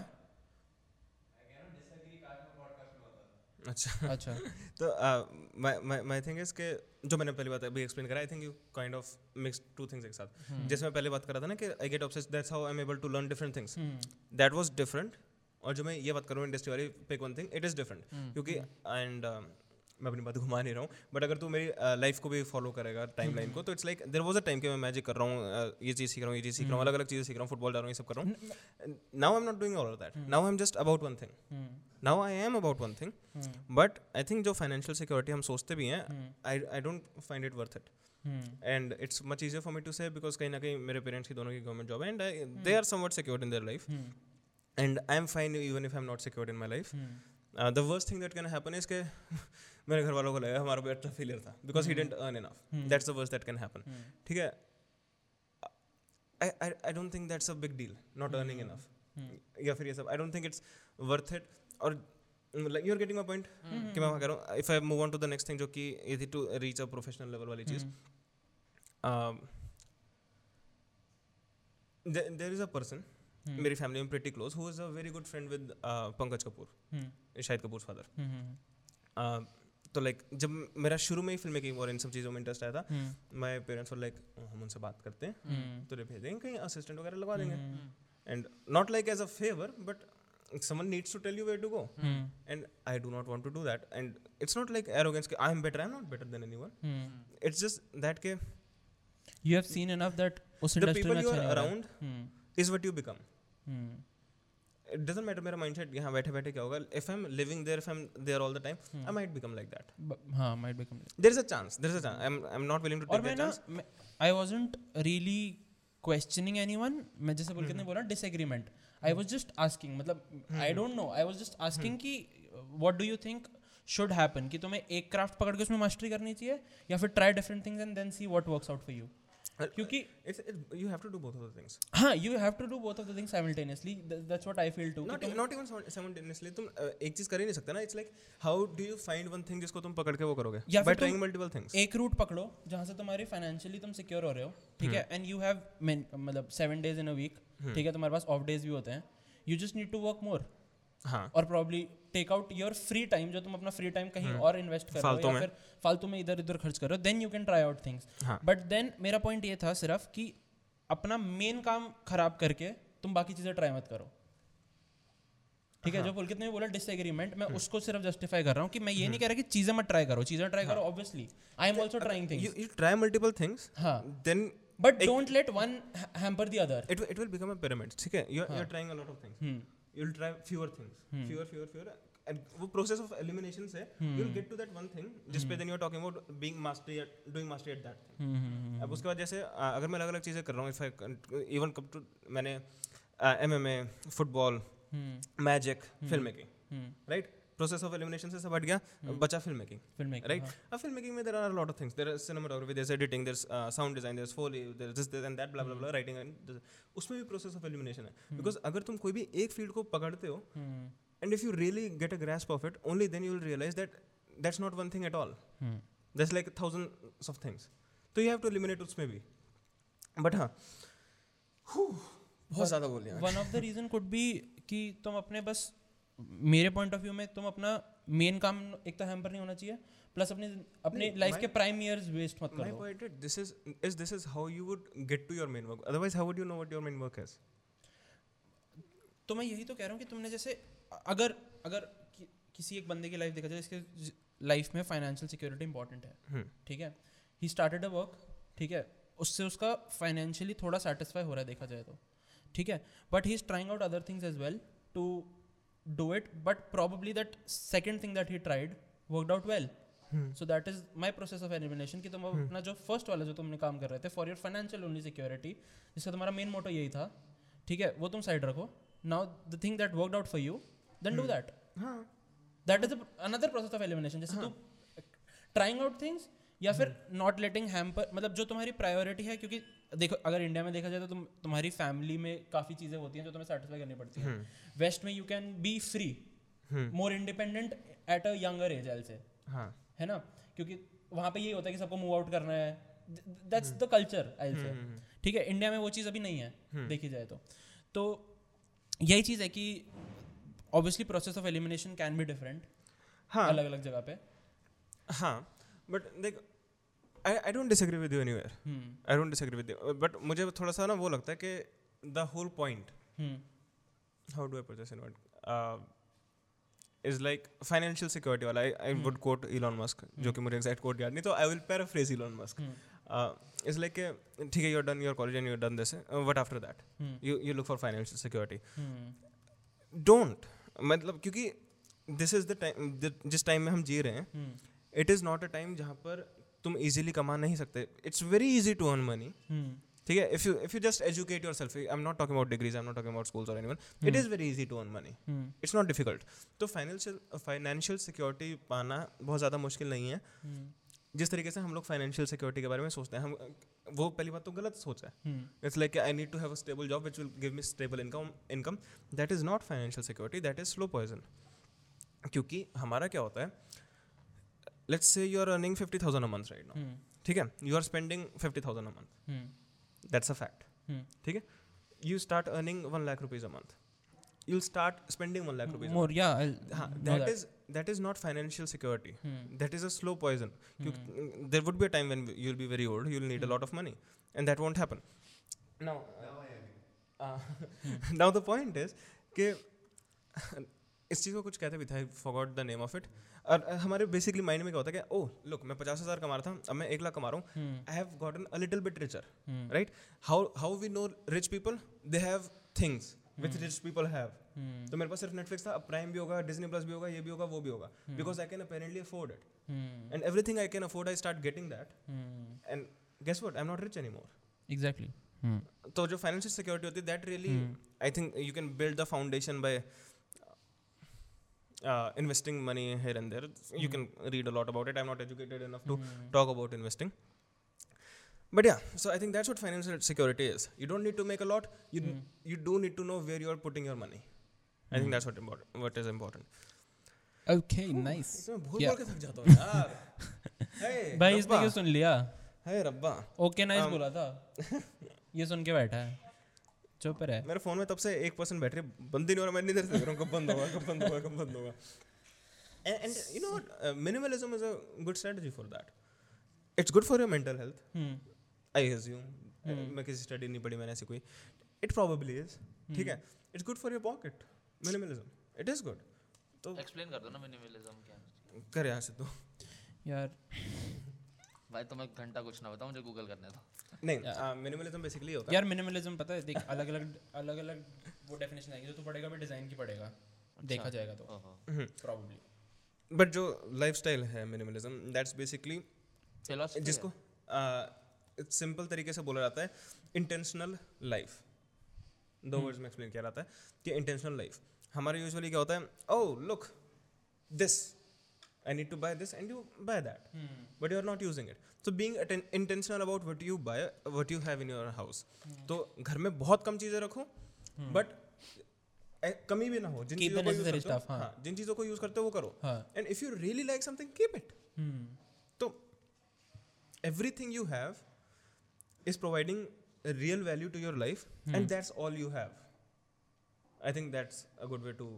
अच्छा। अच्छा। [LAUGHS] तो my thing is के जो मैंने पहली बात अभी एक्सप्लेन करा I think you kind of mix two things एक साथ। जैसे मैं पहले बात कर रहा था ना कि I get obsessed that's how I am able to learn different things that was different और जो मैं ये बात करूँ इंडस्ट्री वाली pick one thing it is different क्योंकि एंड मैं अपनी बात घुमा नहीं रहा हूँ। बट अगर तू मेरी लाइफ को भी फॉलो करेगा टाइम लाइन को तो it's like there was a time कि मैं मैजिक कर रहा हूँ ये चीज़ सीख रहा हूँ ये चीज़ सीख रहा हूँ अलग अलग चीज़ें सीख रहा हूँ फुटबॉल जा रहा हूँ ये सब कर रहा हूँ। Now I am not doing all of that now I am just about one thing now I am about one thing but I think जो फाइनेंशियल सिक्योरिटी हम सोचते भी हैं I I don't find it worth it and it's much easier for me to say because कहीं ना कहीं मेरे parents की दोनों की गवर्नमेंट जॉब है and they are somewhat secured in their life and I'm fine even if I'm am not in in my life the worst thing that can happen is कि [LAUGHS] मेरे घर वालों को लगा हमारा बेटा फेलियर था because he didn't earn enough. That's the worst that can happen. ठीक है I, I, I don't think that's a big deal not earning enough या फिर ये सब I don't think it's worth it और like you're getting my point कि मैं कह रहा हूँ if I move on to the next thing जो कि ये थी to reach a professional level वाली चीज़ um, there, there is a person मेरी फैमिली में pretty close who is a very good friend with Pankaj Kapoor Shahid Kapoor father तो like जब मेरा शुरू में ही फ़िल्म मेकिंग और इन सब चीज़ों में इंटरेस्ट आया था माई पेरेंट्स और लाइक हम उनसे बात करते हैं तुझे भेज देंगे कहीं असिस्टेंट वगैरह लगा देंगे and not like as a favour but someone needs to tell you where to go and i do not want to do that and it's not like arrogance i am better i'm not better than anyone it's just that ke you have seen enough that the people you अच्छा are नहीं हो is what you become it doesn't matter मेरा mind set यहाँ बैठे बैठे क्या होगा? If am living there if am there all the time I might become like that हाँ might become there is a chance there is a not willing to take that chance I really questioning anyone मैं जैसे बोल के नहीं बोला disagreement I was just asking मतलब I don't know I was just asking की what do you think should happen कि तुम्हें एक क्राफ्ट पकड़ के उसमें मास्टरी करनी चाहिए या फिर try different things and then see what work out for you क्योंकि you have to do both of the things. हाँ you have to do both of the things simultaneously that's what I feel too not even, not even sim- simultaneously. तुम एक चीज़ कर ही नहीं सकते ना. It's like how do you find one thing जिसको तुम पकड़ के वो करोगे? या trying तुम multiple things. एक रूट पकड़ो जहाँ से तुम्हारी फाइनेंशियली तुम सिक्योर हो रहे हो ठीक है? एंड यू हैव मतलब seven days in a week ठीक है? तुम्हारे पास ऑफ़ डेज़ भी होते हैं. You just need to work more हाँ। और probably take out your free time जो तुम अपना फ्री टाइम कहीं और इन्वेस्ट कर रहे हो या फिर फालतू में इधर उधर खर्च कर रहे हो then you can try out things हाँ। बट देन मेरा पॉइंट ये था सिर्फ़ कि अपना मेन काम खराब करके तुम बाकी चीज़ें ट्राई मत करो। ठीक है जो पुलकित ने बोला डिसएग्रीमेंट मैं उसको सिर्फ़ जस्टिफाई कर रहा हूँ कि मैं ये नहीं कह रहा कि चीज़ें मत ट्राई करो चीज़ें ट्राई करो obviously I am also trying things you try multiple things हाँ। then but don't let one hamper the other will- it will become a pyramid ठीक है? You're, you're trying a lot of things you'll try fewer things. Fewer fewer fewer. वो process of elimination से। You will get to that one thing जिस पे then you are talking about being mastery doing mastery at that thing hmm, hmm, hmm, अब उसके बाद जैसे अगर मैं अलग अलग चीज़ें कर रहा हूँ इफ़ इवन कम टू मैंने M M A football magic film making right process of elimination से सब हट गया बचा film making film making, right हाँ, अब फ़िल्म मेकिंग में there are lot of things there cinematography there editing there sound design there foley there this this and that blah blah blah writing and उसमें भी process of elimination है। Because अगर तुम कोई भी एक फ़ील्ड को पकड़ते हो हम्म, and if you really get a grasp of it only then you will realize that that's not one thing at all. Hmm, there's like thousands of things. तो you have to eliminate उसमें भी। But हाँ बहुत ज़्यादा बोल लिया one of the reason could be कि तुम अपने बस मेरे पॉइंट ऑफ़ व्यू में तुम अपना मेन काम एक तो हैम्पर नहीं होना चाहिए प्लस अपने अपने लाइफ के प्राइम इयर्स वेस्ट मत करो। is this is is this is how you would get to your main work. Otherwise how would you know what your main work is? तो मैं यही तो कह रहा हूँ कि तुमने जैसे अगर अगर कि, किसी एक बंदे की लाइफ देखा जाए इसके लाइफ में फाइनेंशियल सिक्योरिटी इंपॉर्टेंट है। हम्म। ठीक है? ही स्टार्टेड अ वर्क ठीक है? उससे उसका फाइनेंशियली थोड़ा सेटिस्फाई हो रहा है देखा जाए तो। ठीक है? But he is trying out other things as well to do it but probably that second thing that he tried worked out well so that is my process of elimination कि तुम अब अपना जो फ़र्स्ट वाला जो तुमने काम कर रहे थे for your financial only security जिसका तुम्हारा मेन मोटो यही था ठीक है वो तुम साइड रखो। Now the thing that worked out for you then do that हाँ। That is another process of elimination जैसे तू ट्राइंग आउट थिंग्स या फिर नॉट लेटिंग हैम्पर मतलब जो तुम्हारी प्रायोरिटी है क्योंकि देखो अगर इंडिया में देखा जाए तो तुम तुम्हारी फैमिली में काफ़ी चीज़ें होती हैं जो तुम्हें सेटिस्फाई करनी पड़ती हैं। वेस्ट में you can be free more independent at a younger age L से हाँ। है ना? क्योंकि वहाँ पे ये होता है कि सबको मूव आउट करना है। दैट्स द कल्चर आई से ठीक है इंडिया में वो चीज़ अभी नहीं है देखी जाए तो। तो यही चीज़ है कि obviously process of elimination can be different हाँ। अलग अलग जगह पे। हाँ बट देख I don't disagree with you anywhere I don't disagree with you but मुझे थोड़ा सा ना वो लगता है कि the whole point how do I in word is like financial security वाला I would quote Elon Musk जो कि मुझे एग्जैक्ट कोट याद नहीं तो I will paraphrase Elon Musk is like ठीक है you done your college and you done this but after that you you look for financial security don't मतलब क्योंकि दिस इज़ द टाइम जिस time में हम जी रहे हैं it is not a time जहाँ पर तुम easily कमा नहीं सकते। It's very easy to earn hmm ठीक है? If you if you if you just educate yourself I'm not talking about degrees I'm not talking about schools or anyone. It is very easy to earn money. Hmm it's not difficult तो financial financial security पाना बहुत ज़्यादा मुश्किल नहीं है। हम्म जिस तरीके से हम लोग फाइनेंशियल सिक्योरिटी के बारे में सोचते हैं हम वो पहली बात तो गलत सोच है। It's like I need to have a stable job which will give me stable income income that is not financial security that is slow poison क्योंकि हमारा क्या होता है Let's say you are earning fifty thousand a month right now hmm ठीक है you are spending fifty thousand a month hmm that's a fact hmm ठीक है you start earning one lakh rupees a month you'll start spending one lakh rupees a more yeah I'll हाँ, know that that. is that is not financial security. Hmm. That is a slow poison. You, There would be a time when you'll be very old. You'll need a lot of money, and that won't happen. Now, uh, now [LAUGHS] the point is कि [LAUGHS] इस चीज़ को कुछ कहते भी था I forgot the name of it और हमारे basically mind में क्या होता है कि ओह लुक मैं पचास हज़ार कमा रहा था अब मैं एक लाख कमा रहा हूँ. I have gotten a little bit richer. Right how how we know rich people they have things which rich people have. तो मेरे पास सिर्फ़ नेटफ्लिक्स था अब प्राइम भी होगा डिज्नी प्लस भी होगा ये भी होगा वो भी होगा because I can apparently afford it. And everything I can afford I start getting that. And guess what I am not rich anymore Exactly. Hmm. तो जो फाइनेंशियल सिक्योरिटी होती है that really I think you can build the foundation by investing money here and there you can read a lot about it i'm not educated enough to talk about investing but yeah so i think that's what financial security is you don't need to make a lot you you do need to know where you are putting your money i think that's what important what is important Okay, nice. इसमें भूल Yeah. बोल [LAUGHS] के थक जाता हूँ यार हे भाई इसने रब्बा क्यों सुन लिया हे रब्बा ओके नाइस Um, बोला था [LAUGHS] ये सुन के बैठा है चुप रहे मेरे फ़ोन में तब से एक परसेंट बैटरी बंद ही नहीं हो रहा मैं नहीं देर से देख रहा हूँ कब बंद होगा कब बंद होगा कब बंद होगा। And you know minimalism is a good strategy for that it's good for your mental health I assume मैं किसी स्टडी नहीं पढ़ी मैंने ऐसी कोई इट प्रोबेबली इज़ ठीक है? It's good for your pocket minimalism it is good तो एक्सप्लेन कर दो ना मिनिमलिज्म क्या है। कर यहाँ से तो। यार। भाई तो मैं घंटा कुछ ना बताऊँ मुझे गूगल करने दो। नहीं मिनिमलिज्म बेसिकली होता है। यार मिनिमलिज्म पता है देख अलग अलग अलग अलग वो डेफिनेशन आएगी जो तू पढ़ेगा भी डिज़ाइन की पढ़ेगा देखा जाएगा तो। ओहो बट जो लाइफस्टाइल है मिनिमलिज्म दैट्स बेसिकली जिसको सिंपल तरीके से बोला जाता है इंटेंशनल लाइफ दो वर्ड्स में एक्सप्लेन किया जाता है कि इंटेंशनल लाइफ हमारा यूजुअली क्या होता है ओ look this I need to buy this and you buy that but you are not using it so being intentional about what you buy what you have in your house तो घर में बहुत कम चीज़ें रखो but कमी भी ना हो। जिन चीज़ों को यूज़ करते हो जिन चीज़ों को यूज़ करते हो वो करो। And if you really like something keep it तो everything you have is providing real value to your life and that's all you have I think that's a good way to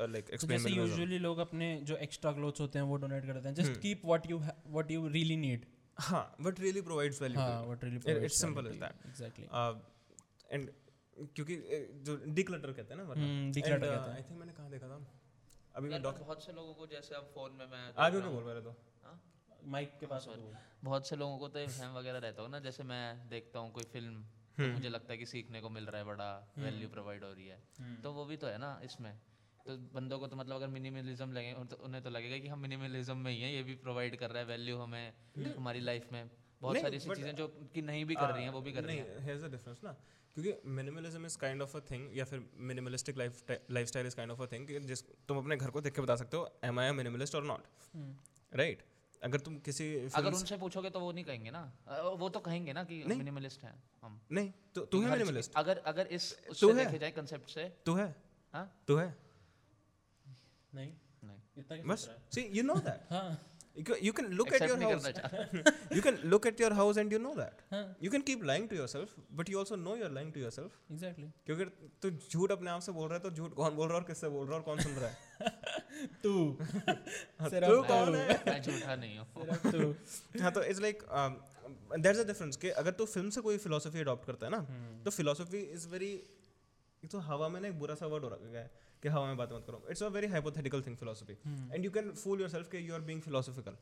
hmm uh, like तो explain जैसे usually लोग अपने जो extra clothes होते हैं वो donate कर देते हैं just keep what you what you really need हाँ what really provides value हाँ what really It- it's simple as that. Exactly uh, and क्योंकि uh, जो डिक्लटर कहते हैं ना वरना हम्म, declutter कहते हैं। आई थिंक मैंने कहाँ देखा था? अभी मैं यार, बहुत से लोगों को जैसे अब फ़ोन में मैं आगे क्यों बोल रहे तो। हाँ? माइक के पास बहुत से लोगों को तो वहम वगैरह रहता हो ना जैसे मैं देखता हूँ कोई फ़िल्म तो मुझे लगता है कि सीखने को मिल रहा है बड़ा वैल्यू प्रोवाइड हो रही है। तो वो भी तो है ना इसमें। तो बंदों को तो मतलब अगर मिनिमलिज्म लगे तो उन्हें तो लगेगा कि हम मिनिमलिज्म में ही हैं ये भी प्रोवाइड कर रहा है वैल्यू हमें हमारी लाइफ में। बहुत सारी ऐसी चीज़ें जो कि नहीं भी कर रही हैं वो भी कर रही हैं। here's the difference ना। क्योंकि minimalism is kind of a thing या फिर minimalistic life lifestyle is kind of a thing जिस तुम अपने घर को देख के बता सकते हो am I minimalist or not right अगर तुम किसी अगर उनसे पूछोगे तो वो नहीं कहेंगे ना। वो तो कहेंगे ना कि मिनिमलिस्ट हैं हम। नहीं तो तू है मिनिमलिस्ट अगर अगर इस उससे देखे जाए कंसेप्ट से। तू है। हाँ? तू है। नहीं? नहीं। इतना बस? सी यू नो दैट हाँ। You can look at Accept your नहीं house. करना चाहता। [LAUGHS] You can look at your house and you know that. हाँ। You can keep lying to yourself but you also know you're lying to yourself. Exactly क्योंकि तू झूठ अपने आप से बोल रहा है तो झूठ कौन बोल रहा है और किससे बोल रहा है और कौन सुन रहा है? [LAUGHS] तू। हाँ, तू कौन है? मैं झूठा नहीं हूँ। तू। हाँ तो इट्स लाइक अ डिफरेंस कि अगर तू फ़िल्म से कोई फिलोसफी अडॉप्ट करता है ना तो फिलोसफी इज़ वेरी एक तो हवा में ना एक बुरा सा वर्ड हो रखा है। कि हवा में बात मत करो। It's a very hypothetical thing philosophy and you can fool yourself कि यू आर बीइंग फिलोसफिकल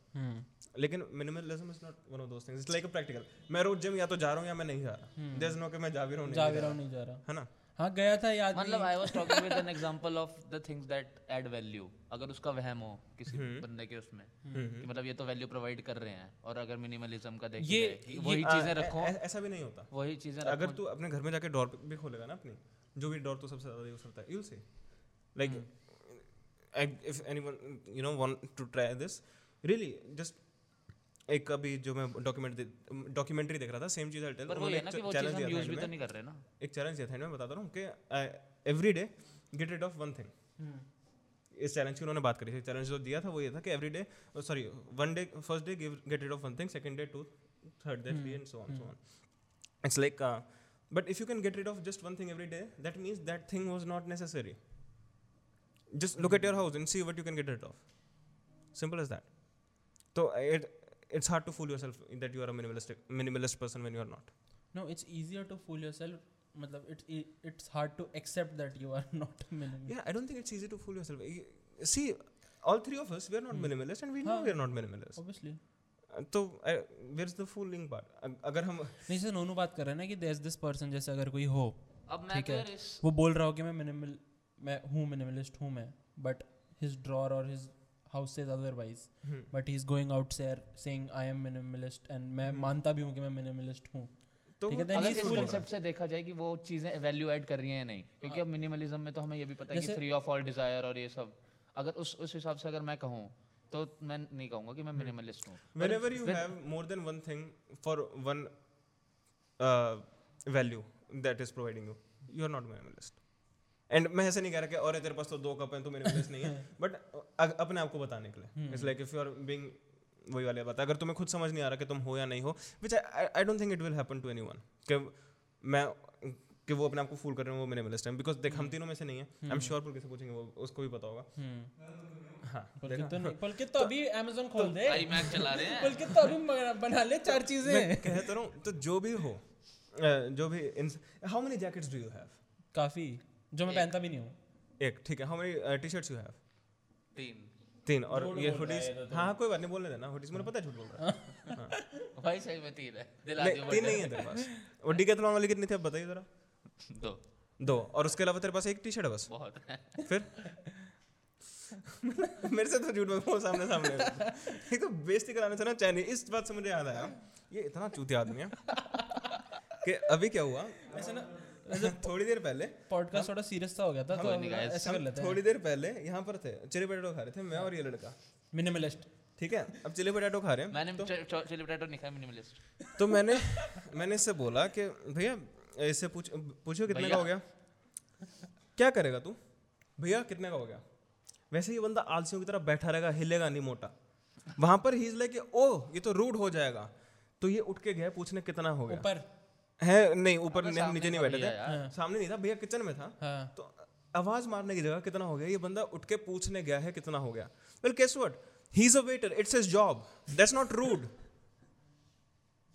लेकिन minimalism is not one of those things it's like a practical मैं रोज जिम या तो जा रहा हूँ या मैं नहीं जा रहा। देयर इज़ नो कि मैं जा भी रहा हूँ नहीं जा भी रहा। हूँ नहीं जा रहा। है ना? हाँ गया था याद मतलब I was talking with an example of the things that add value अगर उसका वहम हो किसी बंदे के उसमें कि मतलब ये तो वैल्यू प्रोवाइड कर रहे हैं और अगर मिनिमलिज्म का देखिए ये- वही चीज़ें रखो। ऐसा भी नहीं होता। वही चीज़ें अगर तू अपने घर में जाके डोर भी खोलेगा ना अपनी जो भी डोर तू सबसे ज़्यादा यूज़ करता है यूल से like if anyone you know want to try this really just एक अभी जो मैं डॉक्यूमेंट डॉक्यूमेंट्री देख रहा था सेम चीज़ आई टेल पर वही है ना वो चीज़ यूज़ भी तो नहीं कर रहे ना। एक चैलेंज दिया था मैं बताता रहा हूँ कि every day get rid of one thing इस चैलेंज की उन्होंने बात करी थी। चैलेंज जो दिया था वो ये था कि every day sorry one day first day give get rid of one thing second day two third day three and so on so on it's like uh, but if you can get rid of just one thing every day that means that thing was not necessary. Just look at your house and see what you can get rid of simple as that so it it's hard to fool yourself that you are a minimalistic minimalist person when you are not no it's easier to fool yourself मतलब it's it's hard to accept that you are not minimalist yeah i don't think it's easy to fool yourself Y- see all three of us we are not minimalist and we know हाँ. we are not minimalist obviously Uh, तो where's the fooling part अग- अगर हम नहीं जैसे नोनू बात कर रहे हैं ना कि देयर दिस पर्सन जैसे अगर कोई हो अब मैं ठीक तो है। यार इस वो बोल रहा हो कि मैं मिनिमल मैं हूँ मिनिमलिस्ट हूँ मैं बट हिज ड्रॉर और his house says otherwise but he is going out sayer saying I am minimalist and मैं मानता भी हूँ कि मैं मिनिमलिस्ट हूँ। तो ठीक है अगर इस concept से देखा जाए कि वो चीज़ें वैल्यू ऐड कर रही हैं या नहीं क्योंकि अब मिनिमलिज्म में तो हमें ये भी पता है कि फ्री ऑफ़ ऑल डिज़ायर और ये सब। अगर उस उस हिसाब से अगर मैं कहूँ तो मैं नहीं कहूँगा कि मैं मिनिमलिस्ट हूँ। Whenever you have more than one thing for one uh, value that is providing you you are not minimalist. And मैं ऐसे नहीं कह रहा कि और तेरे पास तो दो कप हैं तो मिनिमलिस्ट नहीं है. [LAUGHS] बट अपने आप को बताने के लिए। It's like if you are being वही वाली बात अगर तुम्हें खुद समझ नहीं आ रहा कि तुम हो या नहीं हो which I don't think it will happen to anyone कि मैं कि वो अपने आप को फूल कर रहे हैं वो मिनिमलिस्ट है बिकॉज़ देख हम तीनों में से नहीं है। आई एम श्योर पुलकित से पूछेंगे वो उसको भी पता होगा। हाँ पुलकित तो पुलकित तो अभी अमेज़न खोल दे। आई मैक चला रहे हैं। [LAUGHS] पुलकित तो अभी बना- ले चार चीज़ें। मैं कहता रहा हूँ तो जो भी हो जो भी how many jackets do you have काफ़ी। जो मैं पहनता भी नहीं हूँ। एक ठीक है। How many T shirts you have तीन। तीन और ये हुडीज हाँ कोई बात नहीं बोलने देना हुडीज मुझे पता है झूठ बोल रहा है। [LAUGHS] भाई सही में तीन है। दिला दियो तीन नहीं है तेरे पास। वो डिकैथलॉन वाली कितनी थी अब बताइए जरा। दो। दो। और उसके अलावा तेरे पास एक टी शर्ट है बस? बहुत। है फिर? मेरे से तो झूठ बोल वो सामने सामने एक तो बेइज्जती कराने से ना चाहिए इस बात से मुझे याद आया। ये इतना चूतिया आदमी है। कि अभी क्या हुआ? ऐसे ना [LAUGHS] थोड़ी देर पहले। पॉडकास्ट थोड़ा सीरियस सा हो गया था तो ऐसे कर लेते हैं। थोड़ी देर पहले यहाँ पर थे चिली पोटैटो खा रहे थे मैं और ये लड़का। मिनिमलिस्ट ठीक है अब चिली पोटैटो खा रहे हैं। मैंने चिली पोटैटो नहीं खाया मिनिमलिस्ट तो मैंने मैंने इससे बोला कि भैया इससे पूछ पूछो कितने का हो गया? क्या करेगा तू? भैया कितने का हो गया? वैसे ये बंदा आलसियों की तरह बैठा रहेगा हिलेगा नहीं मोटा। वहाँ पर ही इज़ लाइक ओ ये तो रूड हो जाएगा। तो ये उठ के गया पूछने कितना हो गया। ऊपर। है नहीं ऊपर नीचे नहीं बैठे थे। सामने नहीं था भैया किचन में था। हाँ। तो आवाज़ मारने की जगह कितना हो गया? ये बंदा उठ के पूछने गया है कितना हो गया। Well guess what he is a waiter it's his job that's not rude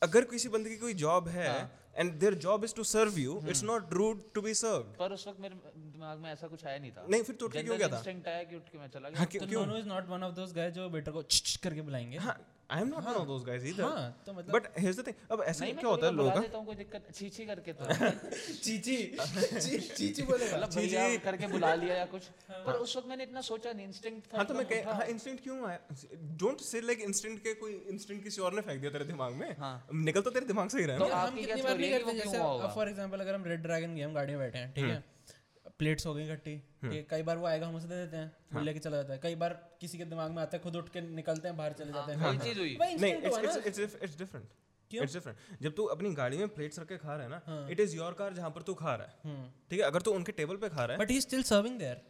अगर किसी बंदे की कोई जॉब है and their job is to serve you it's not rude to be served पर उस वक्त मेरे दिमाग में ऐसा कुछ आया नहीं था। नहीं फिर तो उठ के क्यों गया था? इंस्टिंक्ट आया कि उठ के मैं चला गया। हाँ तो no no is not one of those guys जो बेटर को छिछ करके बुलाएँगे। हाँ। I am not one of those guys either हाँ तो मतलब बट हियर्स द थिंग अब ऐसा क्या होता है लोगों बुला देता हूँ कोई दिक्कत छी करके तो। [LAUGHS] चीची [LAUGHS] चीची बोलेगा। मतलब भैया करके बुला लिया या कुछ। पर उस वक्त मैंने इतना सोचा नहीं इंस्टिंक्ट था हाँ तो मैं कह हाँ इंस्टिंक्ट क्यों आया? डोंट से लाइक इंस्टिंक्ट के कोई इंस्टिंक्ट किसी और ने फेंक दिया तेरे दिमाग में? हाँ। निकल तो तेरे दिमाग से ही रहा है तो ना। हम कितनी बार नहीं करते जैसे? फॉर एग्जांपल अगर हम रेड ड्रैगन गेम गाड़ी में बैठे हैं ठीक है? प्लेट्स हो गई इकट्ठी ठीक कई बार वो आएगा हम उसे दे देते हैं वो लेके चला जाता है। कई बार किसी के दिमाग में आता है खुद उठ के निकलते हैं बाहर चले जाते हैं। चीज़ हुई। नहीं it's it's it's it's different it's different जब तू अपनी गाड़ी में प्लेट्स रख के खा रहा है ना इट इज़ योर कार जहाँ पर तू खा रहा है। ठीक है? अगर तू उनके टेबल पे खा रहा है but he still serving there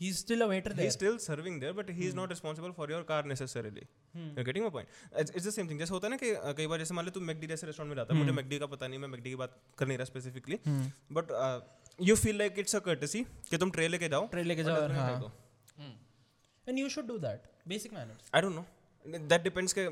he is still a waiter he is there still serving there but he is not responsible for your car necessarily. you're getting my point? It's, it's the same thing. जैसे होता है ना कि कई बार जैसे मान ले तू मैकडी जैसे रेस्टोरेंट में जाता है मुझे मैकडी का पता नहीं मैं मैकडी की बात कर नहीं रहा specifically but you feel like it's a courtesy कि तुम ट्रे लेके जाओ। ट्रे लेके जाओ में हाँ। And you should do that basic manners I don't know that depends के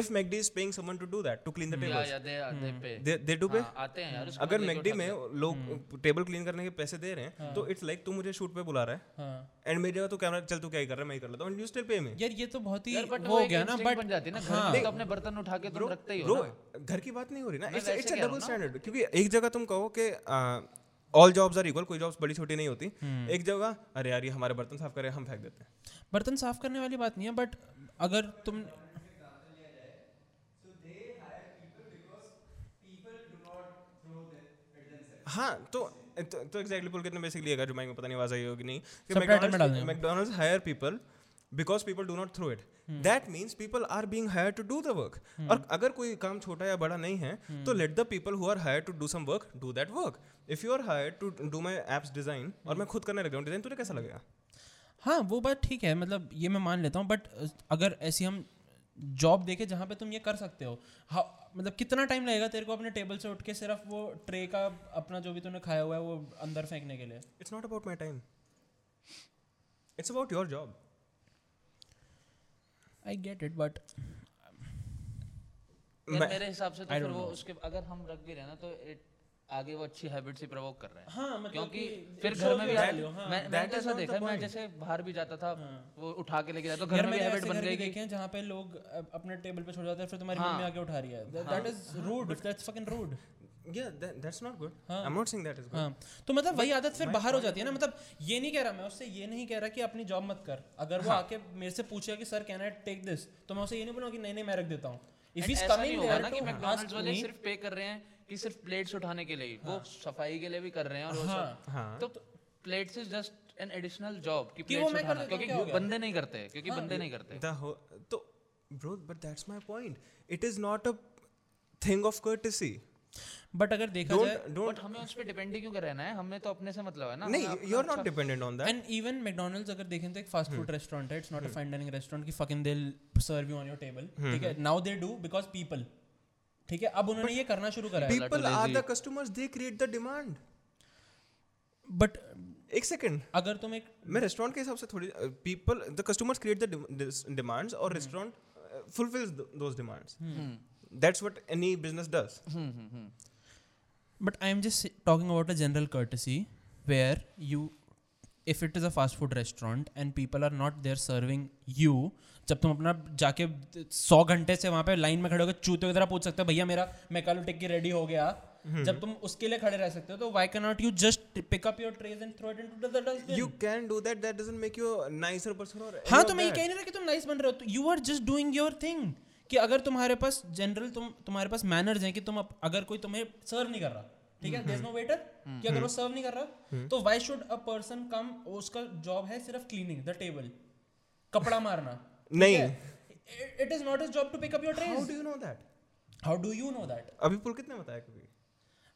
if McD is paying someone to do that to clean the या tables. या दे दे पे they they do pay? हाँ, आते हैं यार अगर मैकडी में लोग टेबल क्लीन करने के पैसे दे रहे हैं तो इट्स लाइक तू मुझे शूट पे बुला रहा है। हाँ। एंड मेरी जगह तू कैमरा चल तू क्या ही कर रहा है मैं ही कर लेता हूँ। यू स्टिल पे मी यार ये तो बहुत ही हो गया ना बट बन जाती है ना घर हाँ। तो अपने बर्तन उठा के तुम रखते ही हो ना। घर की बात नहीं हो रही ना। It's it's a double standard क्योंकि एक जगह तुम कहो कि ऑल जॉब्स आर इक्वल कोई जॉब्स बड़ी छोटी नहीं होती। hmm. एक जगह अरे यार ये हमारे बर्तन साफ़ करे हम फेंक देते हैं। बर्तन साफ़ करने वाली बात नहीं है बट अगर तुम हाँ तो तो, तो एग्जैक्टली पुल कितने बेसिकली है जो माइक में पता नहीं आवाज़ आई होगी नहीं। कि McDonald's hire people because people do not throw it that means people are being hire to do the work और अगर कोई काम छोटा या बड़ा नहीं है तो let the people who are hire to do some work do that work if you are hire to do my apps design और मैं खुद करने लग रहा हूँ डिज़ाइन तुझे कैसा लगेगा? हाँ वो बात ठीक है मतलब ये मैं मान लेता हूँ बट अगर ऐसी हम जॉब देखे जहाँ पे तुम ये कर सकते हो हाँ मतलब कितना टाइम लगेगा तेरे को अपने टेबल से उठ के सिर्फ़ वो ट्रे का अपना जो भी तूने खाया हुआ है वो अंदर फेंकने के लिए? It's not about my time it's about your job I get it but मेरे हिसाब से तो फिर वो उसके अगर हम रख भी रहे ना तो it- आगे वो अच्छी हैबिट से प्रवोक कर रहे हैं। हाँ मतलब क्योंकि फिर घर में भी हाँ। मैं That मैं is तो ऐसा देखा मैं जैसे बाहर भी जाता था हाँ, वो उठा के लेके जाता तो घर में हैबिट बन गई देखे हैं जहाँ पे लोग अपने टेबल पे छोड़ जाते हैं फिर तुम्हारी हाँ। मम्मी आके उठा रही है। That is rude that's fucking rude Yeah, that, that's not good. हाँ। I'm not saying that is good. हाँ। तो मतलब वही आदत फिर बाहर हो जाती है ना मतलब ये नहीं कह रहा मैं उससे ये नहीं कह रहा कि अपनी जॉब मत कर। अगर वो आके मेरे से पूछेगा कि sir can I take this तो मैं उसे ये नहीं बोलूँगा कि नहीं नहीं मैं रख देता हूँ. If is coming there to ask me सिर्फ़ पे कर रहे हैं कि सिर्फ़ प्लेट्स उठाने के लिए ही। वो सफ़ाई के लिए भी कर रहे हैं और वो हाँ। सब। हाँ। तो plates is just an additional job कि प्लेट्स उठाना हूँ, क्योंकि क्या हो बंदे नहीं करते क्योंकि बंदे नहीं करते। तो bro but that's my point. It is not a thing of courtesy. But अगर देखा जाए don't बट हमें उस पे डिपेंड क्यों कर रहना है हमें तो अपने से मतलब है ना। नहीं are अपना not dependent on that. And even McDonald's अगर देखें तो एक फास्ट फ़ूड रेस्टोरेंट है it's not a fine dining restaurant की fucking they serve you on your table ठीक है? Now they do because people ठीक है अब उन्होंने ये करना शुरू करा people are the customers they create the demand but एक सेकंड अगर तुम एक मैं रेस्टोरेंट के हिसाब से थोड़ी people the customers create the demands और restaurant fulfils those demands that's what any business does but I am just talking about a general courtesy where you if it is a fast food restaurant and people are not there serving you जब तुम अपना जाके सौ घंटे से वहाँ पे line में खड़े होकर चूते की तरह पूछ सकते हो भैया मेरा मैकालो टिक्की रेडी हो गया। जब तुम उसके लिए खड़े रह सकते हो तो why can not you just pick up your trays and throw it into the dustbin You can do that. That doesn't make you a nicer person or हाँ तो मैं ये कह नहीं रहा कि तुम नाइस बन रहे हो you are just doing your thing कि अगर तुम्हारे पास जनरल तुम तुम्हारे पास मैनर्स हैं कि तुम अगर कोई तुम्हें सर्व नहीं कर रहा ठीक है? देयर नो वेटर कि अगर वो सर्व नहीं कर रहा तो why should a person come उसका जॉब है सिर्फ़ क्लीनिंग द टेबल कपड़ा मारना। नहीं। It is not his job to pick up your How trays do you know that? How do you know that अभी पुलकित ने बताया कभी?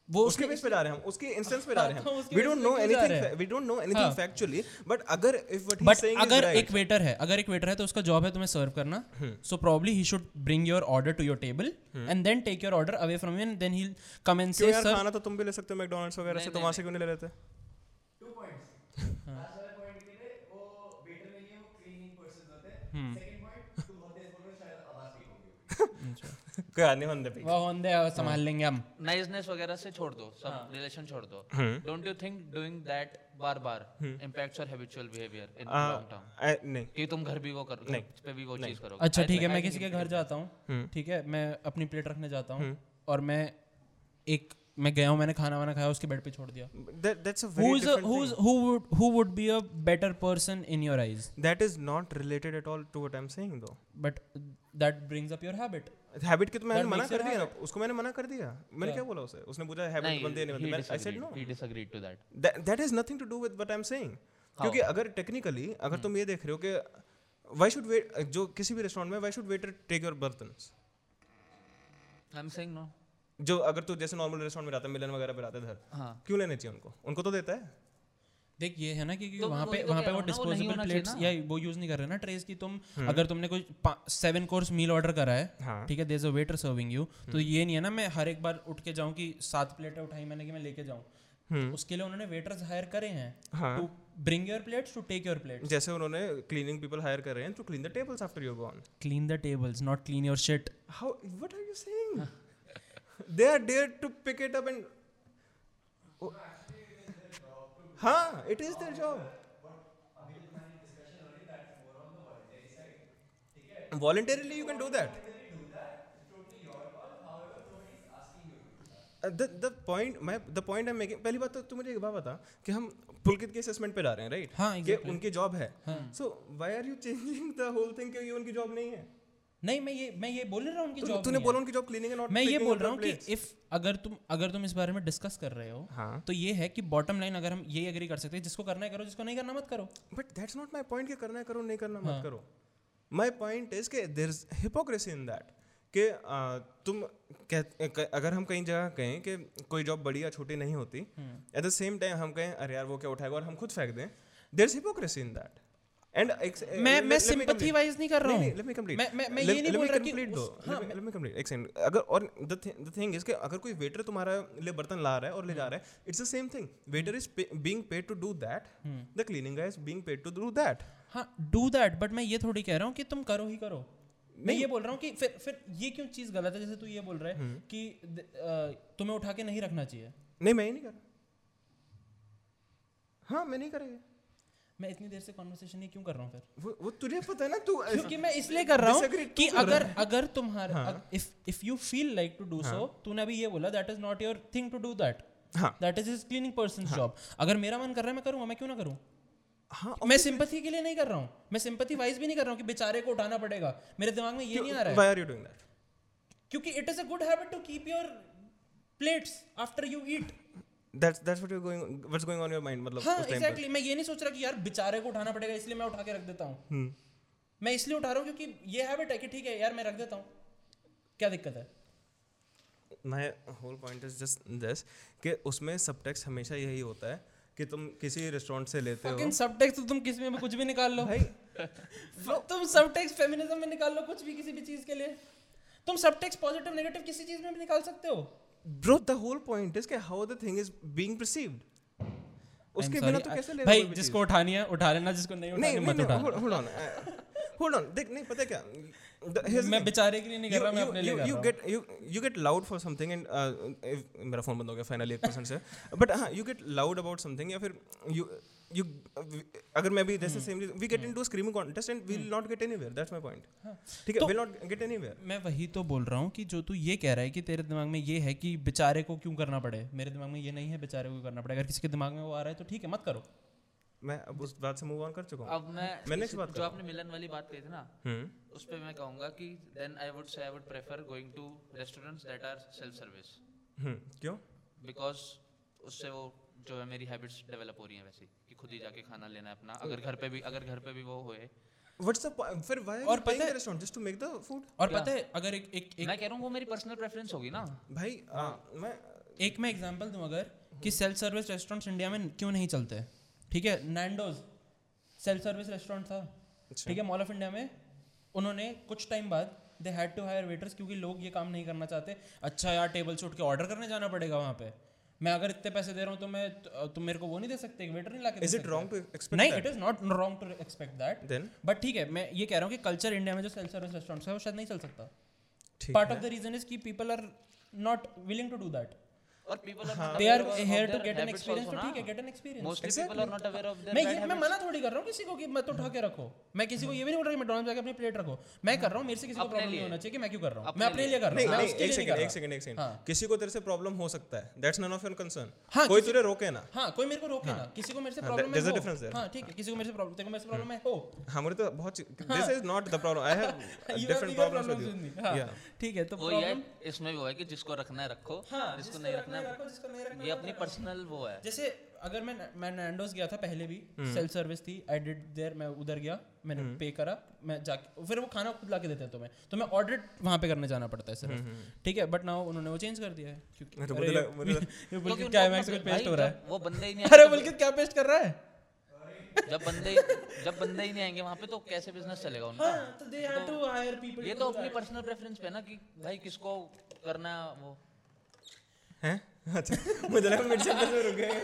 वो उसके बेस पे जा रहे हैं हम उसके इंस्टेंस पे जा रहे हाँ, we don't know anything we don't know. Anything factually but अगर if what he? But saying is अगर एक वेटर है अगर एक वेटर है तो उसका जॉब है तुम्हें सर्व करना। So probably he should bring your order to your table and then take your order away from you and then he will come and say sir खाना तो तुम भी ले सकते हो मैकडॉनल्ड्स वगैरह से तो वहाँ से क्यों नहीं ले लेते? [LAUGHS] कोई आने होने पे वो होंदे संभाल लेंगे हम। नाइसनेस वगैरह से छोड़ दो हाँ। सब रिलेशन छोड़ दो। Don't you think doing that bar bar impacts your habitual behaviour in long term नहीं। कि तुम घर भी वो करो नहीं। पे भी वो चीज़ करोगे अच्छा ठीक है मैं किसी के घर जाता हूँ ठीक है मैं अपनी प्लेट रखने जाता हूँ और मैं एक मैं गया हूँ मैंने खाना वाना खाया उसके बेड पे छोड़ दिया। That that's a very who's a, different who's thing. who would who would be a better person in your eyes? That is not related at all to what i'm saying though. But that brings up your habit habit के तो मैंने मना कर दिया। उसको मैंने मना कर दिया। मैंने क्या बोला उसे? उसने पूछा हैबिट बंदे नहीं मतलब I said no he disagreed to that that is nothing to do with what I am saying क्योंकि अगर टेक्निकली अगर तुम ये देख रहे हो कि व्हाई शुड वेट जो किसी भी रेस्टोरेंट में why should waiter take your बर्तन आई एम सेइंग नो जो अगर तू जैसे नॉर्मल रेस्टोरेंट में जाता है मिलन वगैरह पे जाते हैं घर क्यों लेने चाहिए उनको? उनको तो देता है। देख ये है ना कि तो वहाँ पे तो वहाँ पे वो डिस्पोजेबल प्लेट्स या वो यूज़ नहीं कर रहे ना ट्रेस की तुम अगर तुमने कोई सेवन कोर्स मील ऑर्डर करा है हाँ। ठीक है there a waiter serving you तो ये नहीं है ना मैं हर एक बार उठ के जाऊँ कि सात प्लेटें उठाई मैंने कि मैं लेके जाऊँ। उसके लिए उन्होंने वेटर्स हायर करे हैं to bring your plates to take your plates जैसे उन्होंने क्लीनिंग पीपल हायर कर रहे हैं to clean the tables after you gone clean the tables not clean your shit How? What are you saying? they are there to pick it up and. हाँ it is their job voluntarily you can do that the point मैं the point I making पहली बात तो तू मुझे एक बात बता कि हम पुलकित के असेसमेंट पे जा रहे हैं राइट हाँ, कि उनकी जॉब है। So why are you changing the whole thing कि ये उनकी जॉब नहीं है? नहीं मैं ये मैं ये बोल रहा हूँ उनकी जॉब तूने बोला उनकी जॉब क्लीनिंग नॉट मैं ये बोल रहा हूँ कि इफ़ अगर तुम अगर तुम इस बारे में डिस्कस कर रहे हो हाँ। तो ये है कि बॉटम लाइन अगर हम ये एग्री कर सकते हैं जिसको करना है करो जिसको नहीं करना मत करो। But that's not my point कि करना है करो नहीं करना मत करो। माई पॉइंट इज़ कि there is hypocrisy in that कि तुम अगर हम कहीं जगह कहें कि कोई जॉब बड़ी या छोटी नहीं होती एट द सेम टाइम हम कहें अरे यार वो क्या उठाएगा और हम खुद फेंक दें? There is hypocrisy in that and मैं मैं सिंपैथी वाइज नहीं कर रहा हूँ। let me complete. मैं मैं मैं ये नहीं बोल रहा कि हाँ, let me complete. एक सेकंड अगर और द द थिंग इज़ कि अगर कोई वेटर तुम्हारा लिए बर्तन ला रहा है और ले जा रहा है it's the same thing waiter is being paid to do that the cleaning guy is being paid to do that हाँ डू दैट बट मैं ये थोड़ी कह रहा हूँ कि तुम करो ही करो। मैं ये बोल रहा हूँ कि फिर फिर ये क्यों चीज़ गलत है? जैसे तू ये बोल रहा है कि तुम्हें उठा के नहीं रखना चाहिए। नहीं मैं ही नहीं कर रहा। हाँ मैं नहीं करेगा। मैं इतनी देर से कॉन्वर्सेशन ये क्यों कर रहा हूँ फिर? वो, वो तुझे पता है ना तू क्योंकि मैं इसलिए कर रहा हूँ कि अगर अगर तुम्हारा if if you feel like to do so तूने अभी ये बोला that is not your thing to do that हाँ। That is his cleaning person job अगर मेरा मन कर रहा है मैं करूँगा मैं क्यों ना करूँ? हाँ मैं सिंपथी के लिए नहीं कर रहा हूँ। मैं सिंपथी वाइज भी नहीं कर रहा हूँ कि बेचारे को उठाना पड़ेगा। मेरे दिमाग में ये नहीं आ रहा है। यू डूइंग दैट क्योंकि it is a good habit to keep your plates after you eat that's that's what you going what's going on your mind मतलब हाँ उस एग्जैक्टली मैं ये नहीं सोच रहा कि यार बेचारे को उठाना पड़ेगा इसलिए मैं उठा के रख देता हूँ। हम्म। मैं इसलिए उठा रहा हूँ क्योंकि ये हैबिट है कि ठीक है यार मैं रख देता हूँ। क्या दिक्कत है? My whole point is just this कि उसमें सबटेक्स्ट हमेशा यही होता है कि तुम किसी रेस्टोरेंट से लेते हो। फकिंग सबटेक्स्ट तो तुम किसी में भी कुछ भी निकाल लो। भाई [LAUGHS] तुम सबटेक्स्ट फेमिनिज्म में निकाल लो कुछ भी किसी भी चीज़ के लिए। तुम सबटेक्स्ट पॉजिटिव नेगेटिव किसी चीज़ में भी निकाल सकते हो। Bro the whole point is कि how the thing is being perceived उसके बिना तो कैसे ले भाई जिसको उठानी है उठा लेना जिसको नहीं उठानी नहीं मत उठा होल्ड ऑन होल्ड ऑन देख नहीं पता क्या? मैं. बेचारे के लिए नहीं कर You- रहा मैं अपने लिए you you get loud for something and uh, if- मेरा फ़ोन बंद हो गया फाइनली एक परसेंट से। बट हाँ you get loud about something या फिर यू you अगर मैं भी जैसे same we get into screaming contest and we will not get anywhere that's my point ठीक है विल नॉट गेट एनीवेयर मैं वही तो बोल रहा हूँ कि जो तू ये कह रहा है कि तेरे दिमाग में ये है कि बेचारे को क्यों करना पड़े? मेरे दिमाग में ये नहीं है बेचारे को क्यों करना पड़े। अगर किसी के दिमाग में वो आ रहा है तो ठीक है मत करो। मैं अब उस बात से मूव ऑन कर चुका हूँ। अब मैं मैं next इस- बात जो आपने मिलन वाली बात कही थी ना हम्म उस पे मैं कहूँगा कि then I would say I would prefer going to restaurants that are self service hmm क्यों? बिकॉज़ उससे वो जो है मेरी हैबिट्स डेवलप हो रही हैं वैसी कि खुद ही जाके खाना लेना है अपना अगर घर पे भी अगर घर पे भी वो होए। व्हाट्स द फिर व्हाई और पता है- restaurant just to make the food और पता है अगर एक एक एक मैं कह रहा हूँ वो मेरी पर्सनल प्रेफरेंस होगी ना। भाई आ, मैं एक मैं एग्जांपल दूँ अगर कि सेल्फ सर्विस रेस्टोरेंट्स इंडिया में क्यों नहीं चलते? ठीक है नैंडोज सेल्फ सर्विस रेस्टोरेंट था ठीक है मॉल ऑफ़ इंडिया में उन्होंने कुछ टाइम बाद they had to hire waiters क्योंकि लोग ये काम नहीं करना चाहते। अच्छा यार टेबल से उठ के ऑर्डर करने जाना पड़ेगा वहाँ पे। मैं अगर इतने पैसे दे रहा हूँ तो मैं तुम मेरे को वो नहीं दे सकते वेटर नहीं ला के is it wrong to expect नहीं it is not wrong to expect that then but ठीक है मैं ये कह रहा हूँ कि कल्चर इंडिया में जो सेल्फ सर्विस रेस्टोरेंट्स है वो शायद नहीं चल सकता। ठीक part of the reason is की people are not willing to do that और people they are here to get an experience तो ठीक है get an experience mostly people are not aware of मैं ये मैं मना थोड़ी कर रहा हूँ किसी को कि मैं तो उठा रखो। मैं किसी को ये भी नहीं बोल रहा कि मैकडॉनल्ड्स जाके अपनी प्लेट रखो। मैं कर रहा हूँ मेरे से किसी को प्रॉब्लम नहीं होना चाहिए कि मैं क्यों कर रहा हूँ? मैं अपने लिए। कर रहा हूँ। मैं नहीं उसके एक सेकंड एक सेकंड एक सेकंड हाँ। किसी को तेरे से प्रॉब्लम हो सकता है। That's none of your concern हाँ, कोई किसी- तुझे रोके ना। हाँ कोई मेरे को रोके ना। किसी को मेरे से प्रॉब्लम there's है a हो। difference there. हाँ ठीक है किसी को मेरे से प्रॉब्लम तेरे को मेरे से प्रॉब्लम है। हो हमारे तो बहुत this is not the problem I have different problems with you with me. हाँ, या ठीक है तो प्रॉब्लम इसमें भी वो है कि जिसको रखना है रखो हाँ जिसको जिसको नहीं रखना रखना ये अपनी पर्सनल वो है। जैसे अगर मैं मैं नैंडोस गया था पहले भी हम्म। सेल्फ सर्विस थी आई डिड देयर मैं उधर गया मैंने पे करा मैं जाके फिर वो खाना खुद ला के देते हैं तुम्हें तो मैं ऑर्डर वहाँ पे करने जाना पड़ता है सिर्फ़। ठीक है बट नाउ उन्होंने वो चेंज कर दिया है क्योंकि हम्म, तो [LAUGHS] क्या है मैक्स भाई पेस्ट हो रहा है? वो बंदे ही नहीं अरे बुलकित क्या पेस्ट कर रहा है? तो- जब बंदे जब बंदे ही नहीं आएँगे वहाँ पे तो कैसे बिज़नेस चलेगा उनका? हाँ तो पीपल ये तो अपनी पर्सनल प्रेफरेंस पे ना कि भाई किसको करना है वो? हैं? अच्छा मुझे लगा मिड सेंटेंस में रुक गए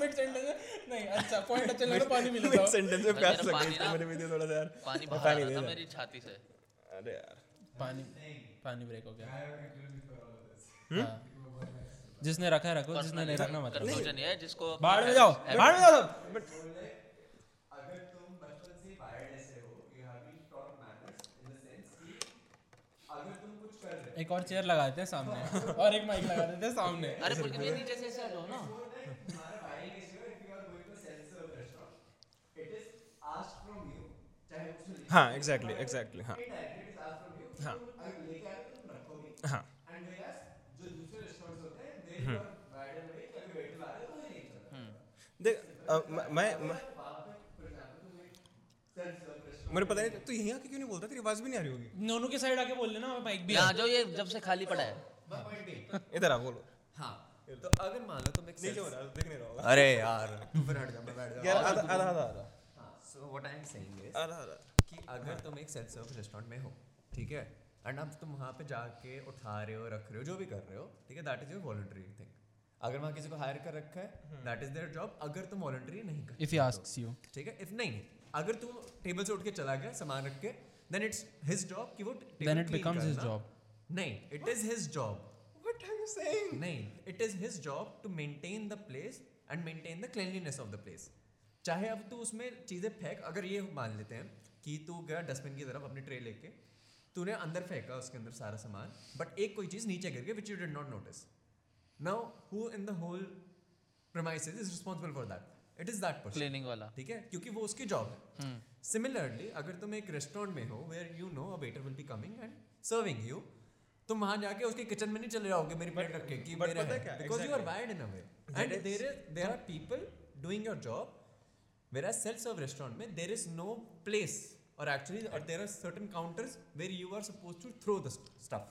मिड सेंटेंस नहीं अच्छा पॉइंट अच्छा लगा पानी मिल मिड सेंटेंस में प्यास लग गई ना- भी थोड़ा सा यार पानी मैं बाहर आ पानी रहा था मेरी छाती से। अरे यार। पानी पानी ब्रेक हो गया। हाँ। जिसने रखा है रखो जिसने नहीं रखना मत रखो। कंफ्यूजन है जिसको बाहर में जाओ बाहर में जाओ सब। अगर तुम बचपन से वायर्ड ऐसे हो you have been taught manners in the sense कि अगर तुम कुछ कर रहे एक और चेयर लगा देते हैं सामने। और एक माइक लगा देते हैं सामने। अरे बोल ये नीचे से ऐसे हटो ना। हो तुम्हारा वायरिंग ऐसे हो। If you are going to self serve restaurant it is asked from you चाहे उसमें लिखा हाँ। एग्जैक्टली एग्जैक्टली हाँ। Indirectly it is asked from you हाँ। हाँ देख वेयर मुझे पता नहीं तू यहीं आके क्यों नहीं बोलता? तेरी आवाज़ भी नहीं आ रही होगी। दोनों के साइड आके बोल लेना माइक भी यहाँ जो ये जब से खाली पड़ा है। इधर आ बोलो। हाँ तो अगर मान लो तुम एक नीचे हो रहा है दिख नहीं रहा होगा। अरे यार। तू फिर हट जा मैं बैठ यार आधा आधा आधा हाँ so what I am saying is आधा आधा। कि अगर तुम एक सेल्फ सर्व रेस्टोरेंट में हो ठीक है? एंड अब तुम वहाँ पे जाके उठा रहे हो रख रहे हो जो भी कर रहे हो ठीक है? That is your voluntary thing अगर वहाँ किसी को हायर कर रखा है दैट इज़ देयर जॉब अगर तुम वॉलंटरी नहीं कर इफ़ ही आस्क्स यू ठीक है? इफ़ नहीं नहीं अगर तू टेबल से उठ के चला गया सामान रख के देन इट्स हिज जॉब कि वो then it becomes his job नहीं it is his job what are you saying नहीं it is his job to maintain the place and maintain the cleanliness of the place चाहे अब तू उसमें चीज़ें फेंक अगर ये मान लेते हैं कि तू गया डस्टबिन की तरफ़ अपनी ट्रे लेके तूने अंदर फेंका उसके अंदर सारा सामान बट एक कोई चीज़ नीचे गिर गई which you did not notice now who in the whole premises is responsible for that it is that person cleaning वाला। ठीक है? क्योंकि वो उसकी जॉब है। सिमिलरली अगर तुम एक रेस्टोरेंट में हो where you know a waiter will be coming and serving you तुम वहाँ जाके उसके किचन में नहीं चले जाओगे मेरी प्लेट रख के कि मेरा पता है। क्या? Because you are. Wired in a way and there is there are people doing your job whereas self serve restaurant में there is no place or actually or there are certain counters where you are supposed to throw the st- stuff.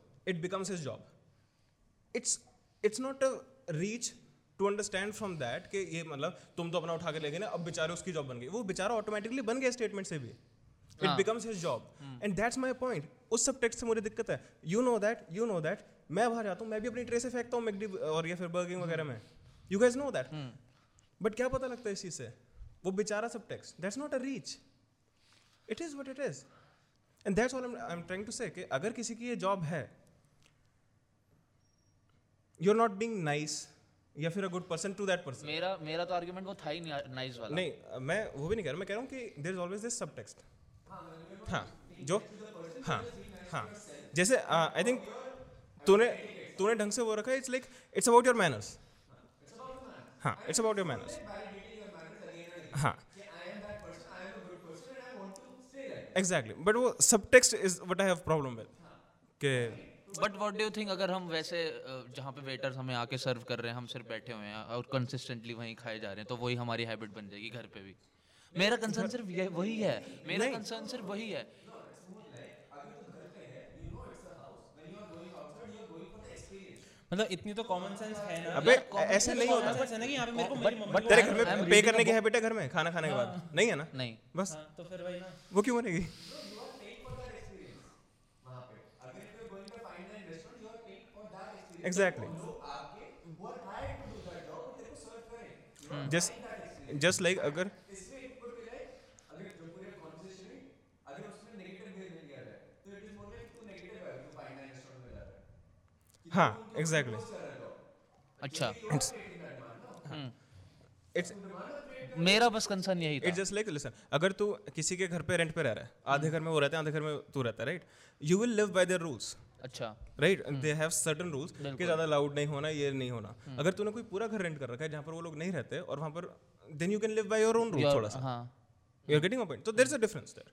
it becomes his job. It's it's not a reach to understand from that कि ये मतलब तुम तो अपना उठा के ले गए ना अब बेचारे उसकी जॉब बन गई। वो बेचारा ऑटोमेटिकली बन गया स्टेटमेंट से भी। It becomes his job and that's my point उस सब टेक्स्ट से मुझे दिक्कत है। You know that you know that मैं बाहर जाता हूँ मैं भी अपनी ट्रे से फेंकता हूँ मैकडी और या फिर बर्गिंग वगैरह में। You guys know that but क्या पता लगता है इस चीज़ से? वो बेचारा subtext that's not a reach it is what it is and that's all I am trying to say अगर किसी की ये जॉब है you are not being nice या फिर a good person to that person मेरा मेरा तो आर्गुमेंट वो था ही नहीं नाइस वाला। नहीं मैं वो भी नहीं कह रहा मैं कह रहा हूँ कि there is always this subtext हाँ जो हाँ हाँ। जैसे आई थिंक तूने तूने ढंग से वो रखा it's like it's about your manners हाँ इट्स अबाउट योर मैनर्स हाँ। एग्जैक्टली बट वो subtext is what I have problem with के बट व्हाट डू थिंक अगर हम वैसे जहाँ पे वेटर्स हमें आके सर्व कर रहे हैं हम सिर्फ़ बैठे हुए हैं और कंसिस्टेंटली वहीं खाए जा रहे हैं तो वही हमारी हैबिट बन जाएगी घर पे भी। मेरा कंसर्न सिर्फ़ ये वही है। मेरा कंसर्न सिर्फ़ वही है। मतलब इतनी तो कॉमन सेंस है ना। अबे ऐसे नहीं होता। है ना कि यहाँ पे मेरे को मेरी मम्मी को तेरे घर में पे करने a की हैबिट है घर में? खाना खाने के बाद? नहीं है ना? नहीं। बस। हाँ, तो फिर वही ना। वो क्यों बनेगी? एग्जैक्टली जस्ट जस्ट लाइक अगर हाँ एग्जैक्टली अच्छा इट्स मेरा बस कंसर्न यही था। इट्स जस्ट लाइक लिसन अगर तू किसी के घर पे रेंट पे रह रहा है आधे घर में वो रहते हैं आधे घर में तू रहता है right you will live by their rules अच्छा। Right they have certain rules कि ज़्यादा लाउड नहीं होना ये नहीं होना। अगर तूने कोई पूरा घर रेंट कर रखा है जहाँ पर वो लोग नहीं रहते और वहाँ पर then you can live by your own rule थोड़ा सा। हाँ। You are getting a point तो there is a difference there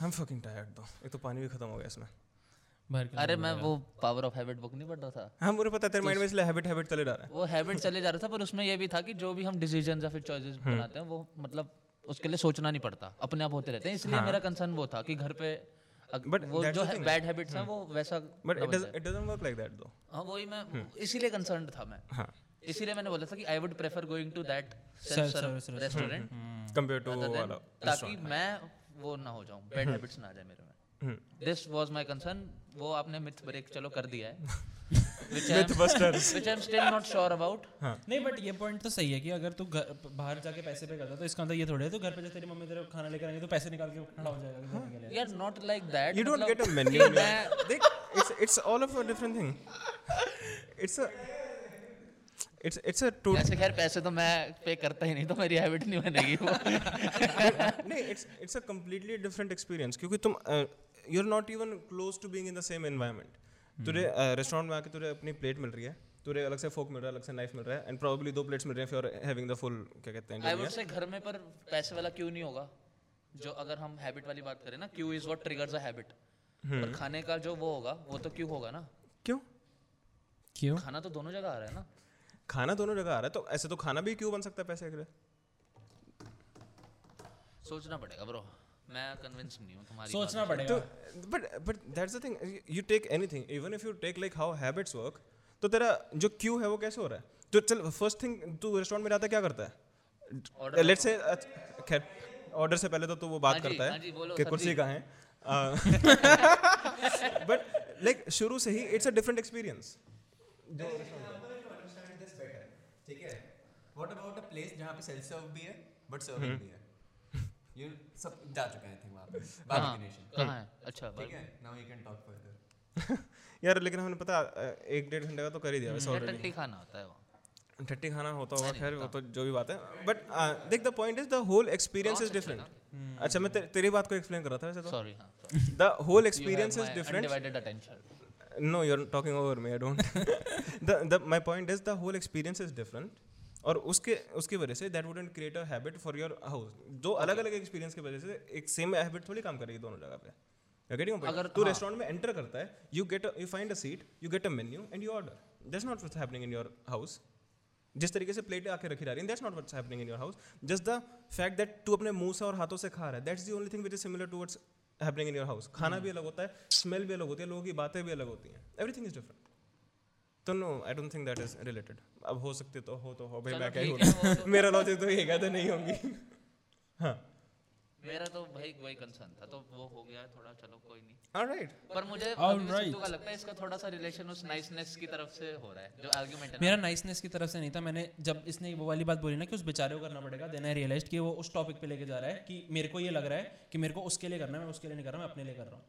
I am fucking tired though एक तो पानी भी खत्म हो गया इसमें। अरे मैं वो पावर ऑफ़ हैबिट बुक नहीं पढ़ रहा था। हाँ मुझे पता तेरे माइंड में इसलिए हैबिट हैबिट चले जा रहा है। वो हैबिट चले जा रहा था पर उसमें ये भी था कि जो भी हम डिसीज़न या फिर चॉइसेस बनाते हैं वो मतलब उसके लिए सोचना नहीं पड़ता अपने आप होते रहते हैं। इसलिए मेरा कंसर्न वो था कि घर पे बट वो जो है बैड हैबिट्स हैं वो वैसा but it doesn't it doesn't work like that though हाँ वही मैं इसीलिए कंसर्न था मैं। हाँ। इसीलिए मैंने बोला था कि I would prefer going to that self Self-service restaurant compare to वाला ताकि मैं वो ना हो जाऊँ बैड हैबिट्स ना आ जाए मेरे दिस वाज माय कंसर्न वो आपने मिथ ब्रेक चलो कर दिया है। [LAUGHS] Which I am- [LAUGHS] which I am still not sure about नहीं बट ये पॉइंट तो सही है कि अगर तू बाहर जाके पैसे पे करता तो इसका मतलब ये थोड़ी है तो घर पे जब तेरी मम्मी तेरे खाना लेकर आएँगे तो पैसे निकाल के खड़ा हो जाएगा खाने के लिए। यार not like that You don't get a मतलब menu. man. They- it's it's all of a different thing. It's a it's it's a खैर पैसे तो मैं पे करता ही नहीं तो मेरी हैबिट नहीं बनेगी वो। [LAUGHS] नहीं it's it's a completely different experience क्योंकि तुम uh, you're not even close to being in the same environment. तुझे रेस्टोरेंट में आके तुझे अपनी प्लेट मिल रही है तुझे अलग से फोक मिल रहा है अलग से नाइफ मिल रहा है एंड प्रोबेबली दो प्लेट्स मिल रहे हैं फॉर हैविंग द फुल क्या कहते हैं आई वुड से घर में पर पैसे वाला क्यों नहीं होगा? जो अगर हम हैबिट वाली बात करें ना cue is what triggers a habit पर खाने का जो वो होगा वो तो क्यों होगा ना? क्यों? क्यों? खाना तो दोनों जगह आ रहा है ना। खाना दोनों जगह आ रहा है तो ऐसे तो खाना भी क्यों बन सकता है पैसे के लिए? सोचना पड़ेगा ब्रो मैं कन्विंस नहीं हूँ तुम्हारी सोचना पड़ेगा। but but that's the thing you take anything even if you take like how habits work तो तेरा जो क्यू है वो कैसे हो रहा है? तो चल फ़र्स्ट थिंग तू रेस्टोरेंट में जाता क्या करता है? Order लेट्स से खैर ऑर्डर से पहले तो तू वो बात हाँ करता हाँ है कि कुर्सी कहाँ है? [LAUGHS] [LAUGHS] बट लाइक शुरू से ही इट्स अ डिफरेंट एक्सपीरियंस ठीक है? व्हाट अबाउट अ प्लेस जहाँ पे सेल्फ सर्व भी है बट सर्विंग भी है? यू सब जा चुके हैं थिंक वहाँ पे। बाकी नेशन कहाँ है अच्छा ठीक है now you can talk further यार लेकिन हमने पता एक डेढ़ घंटे का तो कर ही दिया वैसे ऑलरेडी टट्टी खाना होता है वो। ठट्टी खाना होता होगा खैर वो तो जो भी बात है। बट देख the point is the whole experience is different अच्छा मैं ते, तेरी बात को एक्सप्लेन कर रहा था वैसे तो। सॉरी हाँ the whole experience is different divided attention no you're talking over me i don't [LAUGHS] the, the my point is the whole experience is different और उसके उसकी वजह से that wouldn't create a habit for your house दो अलग अलग experience की वजह से एक सेम हैबिट थोड़ी काम करेगी दोनों जगह पे। Getting अगर- तू हाँ। रेस्टोरेंट में एंटर करता है you get you find a seat you get a menu and you order that's not what's happening in your house जिस तरीके से प्लेटें आके रखी जा रही हैं that's not what's happening in your house just the fact that तू अपने मुँह से और हाथों से खा रहा है that's the only thing which is similar to what's happening in your house खाना भी अलग होता है स्मेल भी अलग होती है लोगों की बातें भी अलग होती हैं. एवरीथिंग इज़ डिफरेंट तो no I don't think that is related अब हो सकते तो हो तो हो भाई मैं क्या ही है, तो- मेरा लॉजिक तो ये कहते नहीं होंगी? हाँ। मेरा तो भाई वही कंसर्न था तो वो हो गया थोड़ा चलो कोई नहीं। ऑलराइट पर मुझे right. का लगता है इसका थोड़ा सा रिलेशन उस नाइसनेस की तरफ़ से हो रहा है जो आर्गुमेंट है मेरा नाइसनेस की तरफ़ से नहीं था मैंने जब इसने वो वाली बात बोली ना कि उस बेचारे को करना पड़ेगा देन आई रियलाइज़ कि वो उस टॉपिक पे लेके जा रहा है कि मेरे को ये लग रहा है कि मेरे को उसके लिए करना है मैं उसके लिए नहीं कर रहा मैं अपने लिए कर रहा हूँ।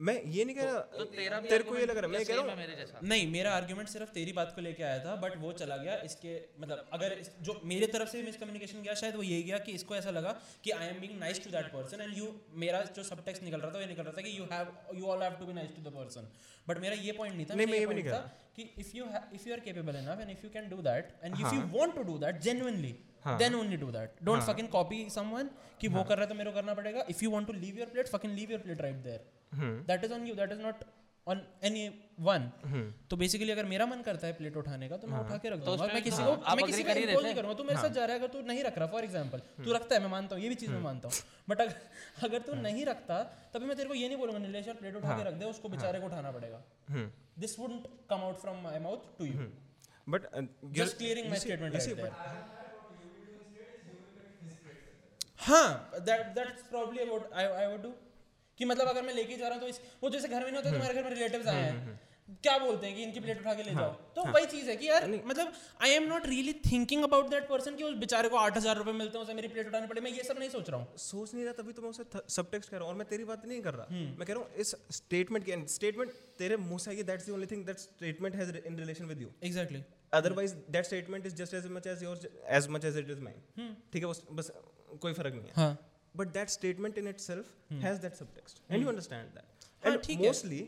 मैं ये नहीं कह रहा तो तेरा भी तेरे को ये लग रहा मैं कह रहा हूँ मेरे जैसा? नहीं मेरा आर्ग्यूमेंट सिर्फ़ तेरी बात को लेके आया था बट वो चला गया इसके मतलब अगर इस, जो मेरे तरफ़ से मिसकम्युनिकेशन गया शायद वो यही गया कि इसको ऐसा लगा कि I am being nice to that person and you मेरा जो सब टेक्स्ट निकल रहा था ये निकल रहा था कि you have you all have to be nice to the person but मेरा ये पॉइंट नहीं था। नहीं, मैं ये भी नहीं था कि if you if you are capable enough and if you can do that and if you want to do that genuinely then only do that don't fucking copy someone कि वो कर रहा है तो मेरे को करना पड़ेगा। If you want to leave your plate fucking leave your plate right there that is on you that is not on anyone तो बेसिकली अगर मेरा मन करता है प्लेट उठाने का तो मैं उठा के रख दूँगा। मैं किसी को मैं किसी को ही रहे नहीं करूँगा। तू मेरे साथ जा रहा है अगर तू नहीं रख रहा फॉर एग्जांपल तू रखता है मैं मानता हूँ ये भी चीज़ मैं मानता हूँ। बट अगर अगर तू नहीं रखता तभी मैं तेरे को ये नहीं बोलूँगा नीलेश यार प्लेट उठा के रख दे उसको बेचारे को उठाना पड़ेगा। This wouldn't come out from my mouth to you but just clearing my statement right there. हाँ that that's probably what I I would do. कि मतलब अगर मैं लेके जा रहा हूँ तो इस वो जैसे घर में नहीं होता तुम्हारे घर में रिलेटिव्स आए हैं। क्या बोलते हैं कि इनकी प्लेट उठा के ले जाओ? तो वही चीज़ है कि यार मतलब I am not really thinking about that person कि उस बेचारे को आठ हज़ार रुपए मिलते हैं उसे मेरी प्लेट उठानी पड़े। मैं ये सब नहीं सोच रहा हूँ। सोच नहीं रहा तभी तो मैं उसे सब टेक्स्ट कर रहा हूँ। और मैं तेरी बात नहीं कर रहा। मैं कह रहा हूँ इस स्टेटमेंट के स्टेटमेंट तेरे मुँह से I that's the only thing that statement has in relation with you exactly otherwise that statement is just as much as your as much as it is mine ठीक है बस बस कोई फ़र्क नहीं है। हाँ। but that statement in itself has that subtext and you understand that हाँ, and ठीक है। mostly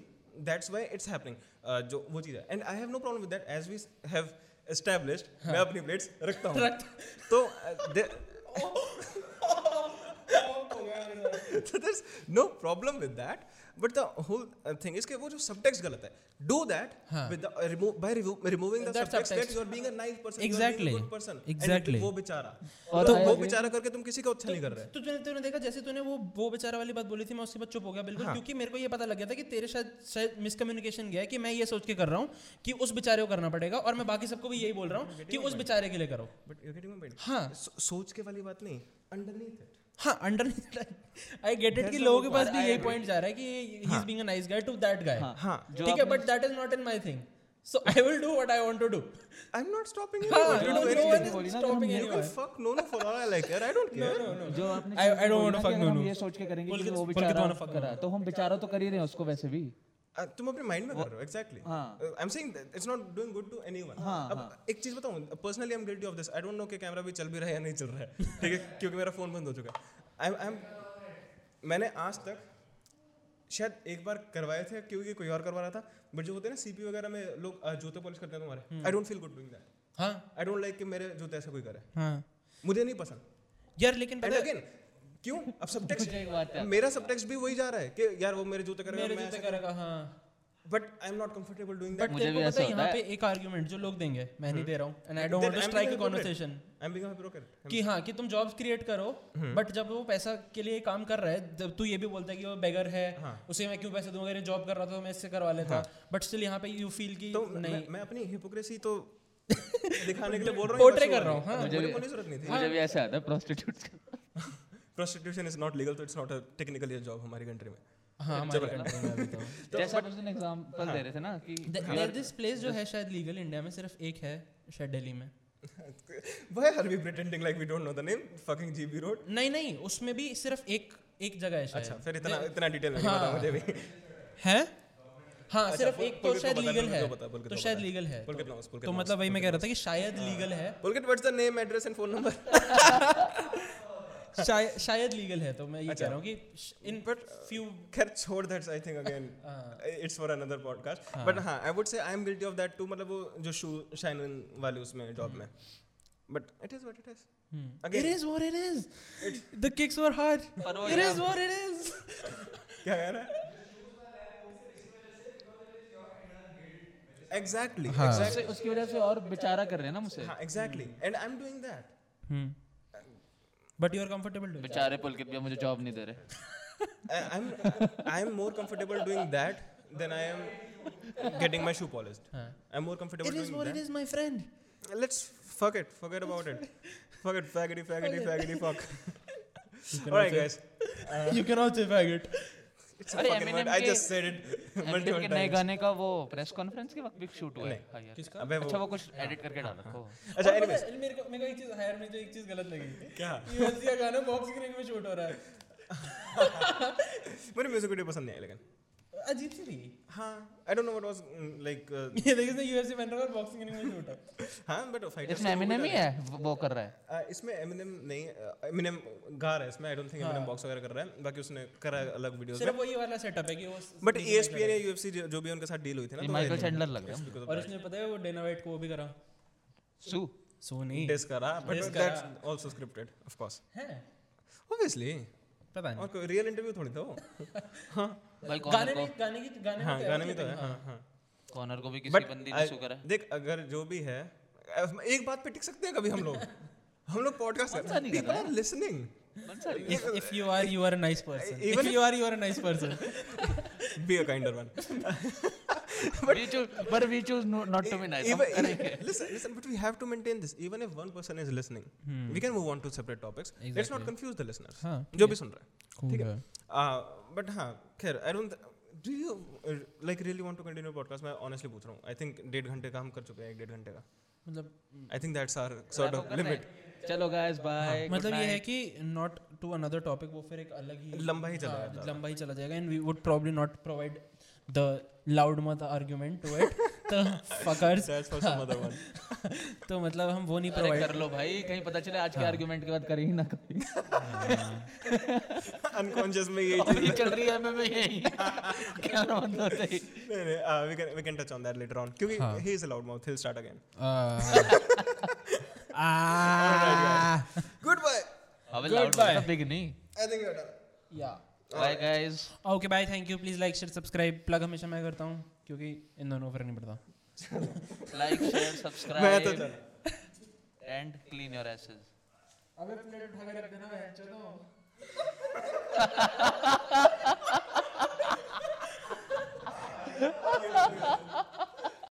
that's why it's happening uh, जो वो चीज़ है and I have no problem with that as we have established मैं अपनी plates रखता हूँ तो uh, there- [LAUGHS] [LAUGHS] so there's no problem with that But the whole uh, thing is कि वो जो subtext गलत है do that हाँ। with the uh, remove by remo- removing the That subtext, that subtext. you are being a nice person Exactly. you are being a good person Exactly. and वो बेचारा और तो वो. बेचारा करके तुम किसी को अच्छा नहीं कर रहे तो तूने तूने देखा जैसे तूने वो वो बेचारा वाली बात बोली थी मैं उसके बाद चुप हो गया बिल्कुल क्योंकि मेरे को ये पता लग गया था कि तेरे शायद शायद मिसकम्युनिकेशन गया है कि मैं ये सोच के कर रहा हूँ कि उस बेचारे को करना पड़ेगा और मैं बाकी सबको भी यही बोल रहा हूँ कि उस बेचारे के लिए करो but you getting my point हाँ सोच के वाली बात नहीं अंडरनीथ इट हाँ अंडर आई गेट इट कि लोगों के पास भी यही पॉइंट जा रहा है कि he. Is being a nice guy to that guy हाँ. ठीक है but that is not in my thing so I will do what I want to do I am not stopping you हाँ to no one is stopping you can fuck no no for all I like I don't care. जो आपने I- I don't want to fuck no हम Nunu. ये सोच के करेंगे कि वो बेचारा तो हम बेचारा तो कर ही रहे हैं उसको वैसे भी। तुम अपने माइंड में कर रहे हो एग्जैक्टली हाँ। I am saying it's not doing good to anyone हाँ, अब एक चीज़ बताऊँ personally I am guilty of this I don't know कि कैमरा भी चल भी रहा है या नहीं चल रहा है ठीक है? [LAUGHS] क्योंकि मेरा फ़ोन बंद हो चुका है। आई एम मैंने आज तक शायद एक बार करवाए थे क्योंकि कोई और करवा रहा था बट जो होते हैं ना सीपी वगैरह में लोग जूते पॉलिश करते हैं तुम्हारे I don't feel good doing that हाँ। आई डोंट लाइक कि मेरे जूते ऐसा कोई करे। हाँ। मुझे नहीं पसंद। यार लेकिन पता अगेन क्यों? अब बात सबटेक्स्ट है। मेरा सबटेक्स्ट भी वही जा रहा है कि यार वो मेरे जूते करेगा मेरे जूते करेगा हाँ। But I am not comfortable doing that मुझे भी ऐसा है यहाँ होता पे एक आर्गुमेंट जो लोग देंगे मैं नहीं दे रहा हूँ and I don't want to strike a conversation I am being a hypocrite कि हाँ कि तुम जॉब्स क्रिएट करो बट जब वो पैसा के लिए काम कर रहा है जब तू ये भी बोलता है कि वो बेगर है उसे मैं क्यों पैसे दूँगा अगर जॉब कर रहा था तो मैं इससे करवा लेता। बट स्टिल यहाँ पे यू फील कि तो नहीं। मैं, अपनी हिपोक्रेसी तो दिखाने के लिए बोल रहा हूँ Portray कर रहा हूँ, हाँ। मुझे कोई ज़रूरत नहीं थी। मुझे भी ऐसे आता है प्रोस्टिट्यूट्स का। [LAUGHS] प्रोस्टिट्यूशन इज़ नॉट लीगल तो it's not a technically job हमारी कंट्री में। हाँ हमारे कंट्री में अभी तो। [LAUGHS] [LAUGHS] जैसा आप उस एग्जांपल दे रहे थे ना कि दिस प्लेस जो है शायद लीगल इंडिया में सिर्फ़ एक है शायद दिल्ली में। [LAUGHS] Why are we pretending like we don't know the name? Fucking GB Road. नहीं नहीं उसमें भी सिर्फ़ एक एक जगह है अच्छा फिर इतना इतना डिटेल नहीं हाँ। पता मुझे भी। है? हाँ अच्छा, सिर्फ़ एक तो शायद है, लीगल है है, तो शायद लीगल है। तो मतलब वही मैं कह रहा था कि शायद लीगल है। Pulkit what's the name address and phone number शायद शायद लीगल है तो मैं ये कह अच्छा। रहा हूँ कि इन बट फ्यू खैर छोड़ that's I think again it's for another podcast but हाँ। I would say I am guilty of that too मतलब वो जो शू शाइन वाले उसमें जॉब में। But it is what it is It Again. is what it is. The kicks were hard. It is what it is. क्या कह रहा है? एग्जैक्टली हाँ। एग्जैक्टली उसकी वजह से और बेचारा कर रहे हैं ना मुझसे। हाँ exactly and I am doing that But you are comfortable doing. it. बेचारे पुलकित भी मुझे जॉब नहीं दे रहे I- I'm I'm more comfortable doing that than I am getting my shoe polished. I'm more comfortable It is doing what that. it is, my friend. Let's fuck it. Forget about it. fuck it. Faggoty, faggoty, faggoty, fuck. can Alright, also- guys. you can also faggot. नए गाने का वो press conference के वक्त भी shoot हुआ है। नहीं। हाँ यार। किसका? अबे अच्छा वो वो कुछ एडिट करके डाला था। अच्छा anyways मेरे को मेरे को एक चीज़ हायर में जो एक चीज़ गलत लगी। क्या? यूएससी का गाना बॉक्सिंग रिंग में शूट हो रहा है। [LAUGHS] मुझे म्यूज़िक वीडियो पसंद नहीं आई लेकिन। अजीब सी थी हाँ I don't know what was like ये देखिए इसने यूएससी पहन रखा है और बॉक्सिंग रिंग में शूट है हाँ बट फाइट इसमें एमिनेम ही है। वो- कर रहा है। Uh, इसमें एमिनेम नहीं एमिनेम गा रहा है इसमें I don't think Eminem box वगैरह कर रहा है। बाकी उसने करा है अलग वीडियोस सिर्फ़ वही वाला सेटअप है कि वो बट ESPN या UFC जो जो भी उनके साथ डील हुई थी ना तो माइकल चैंडलर लग रहा है। और इसने पता है वो डेना वाइट को वो भी करा। सू सो नहीं। डिस करा but that's also scripted of course है। ऑब्वियसली पता नहीं। और रियल इंटरव्यू थोड़ी था वो। [LAUGHS] भाई गाने में गाने की गाने हाँ में गाने में तो है हाँ। हाँ कॉर्नर को भी किसी बंदी ने सू है। देख अगर जो भी है एक बात पे टिक सकते हैं कभी हम लोग? हम लोग पॉडकास्ट करते हैं। People are listening if if you are you are a nice person. Even if you are you are a nice person. [LAUGHS] Be a kinder one. [LAUGHS] [LAUGHS] we choose but we choose no, not to be nice. हम even, listen, listen, but we have to maintain this. Even if one person is listening, hmm. we can move on to separate topics. Exactly. Let's not confuse the listeners. हाँ, जो भी सुन रहा है cool ठीक है है but हाँ खैर I don't do you like really want to continue podcast मैं ऑनेस्टली पूछ रहा हूँ. आई थिंक डेढ़ घंटे का हम कर चुके हैं एक डेढ़ घंटे का. मतलब I think that's our sort of limit चलो गाइस बाय मतलब ये है कि नॉट टू अनदर टॉपिक वो फिर एक अलग ही लंबा ही चला हाँ, जाता लंबा ही चला जाएगा and we would probably not provide the loud mouth argument to it तो fuckers that's for some other one तो मतलब हम वो नहीं प्रोवाइड कर लो भाई कहीं पता चले आज के आर्गुमेंट के बाद करें ही ना कभी। [LAUGHS] अनकॉन्शियस में ये और ये चल रही है मैं यही। [LAUGHS] कैमरा बंद हो गई? नहीं नहीं we can we can touch on that later on क्योंकि he. Is a loud mouth he will start again Ah. Goodbye अबे लाउड Goodbye. मतलब बिग नहीं। I think you are done या bye guys okay bye thank you please like share subscribe plug हमेशा मैं करता हूँ क्योंकि इन दोनों फ़र्क नहीं पड़ता। [LAUGHS] लाइक शेयर [LAUGHS] मैं तो सब्सक्राइब चल। एंड क्लीन योर एसेस अबे प्लेट उठा के रख देना भाई चलो। [LAUGHS]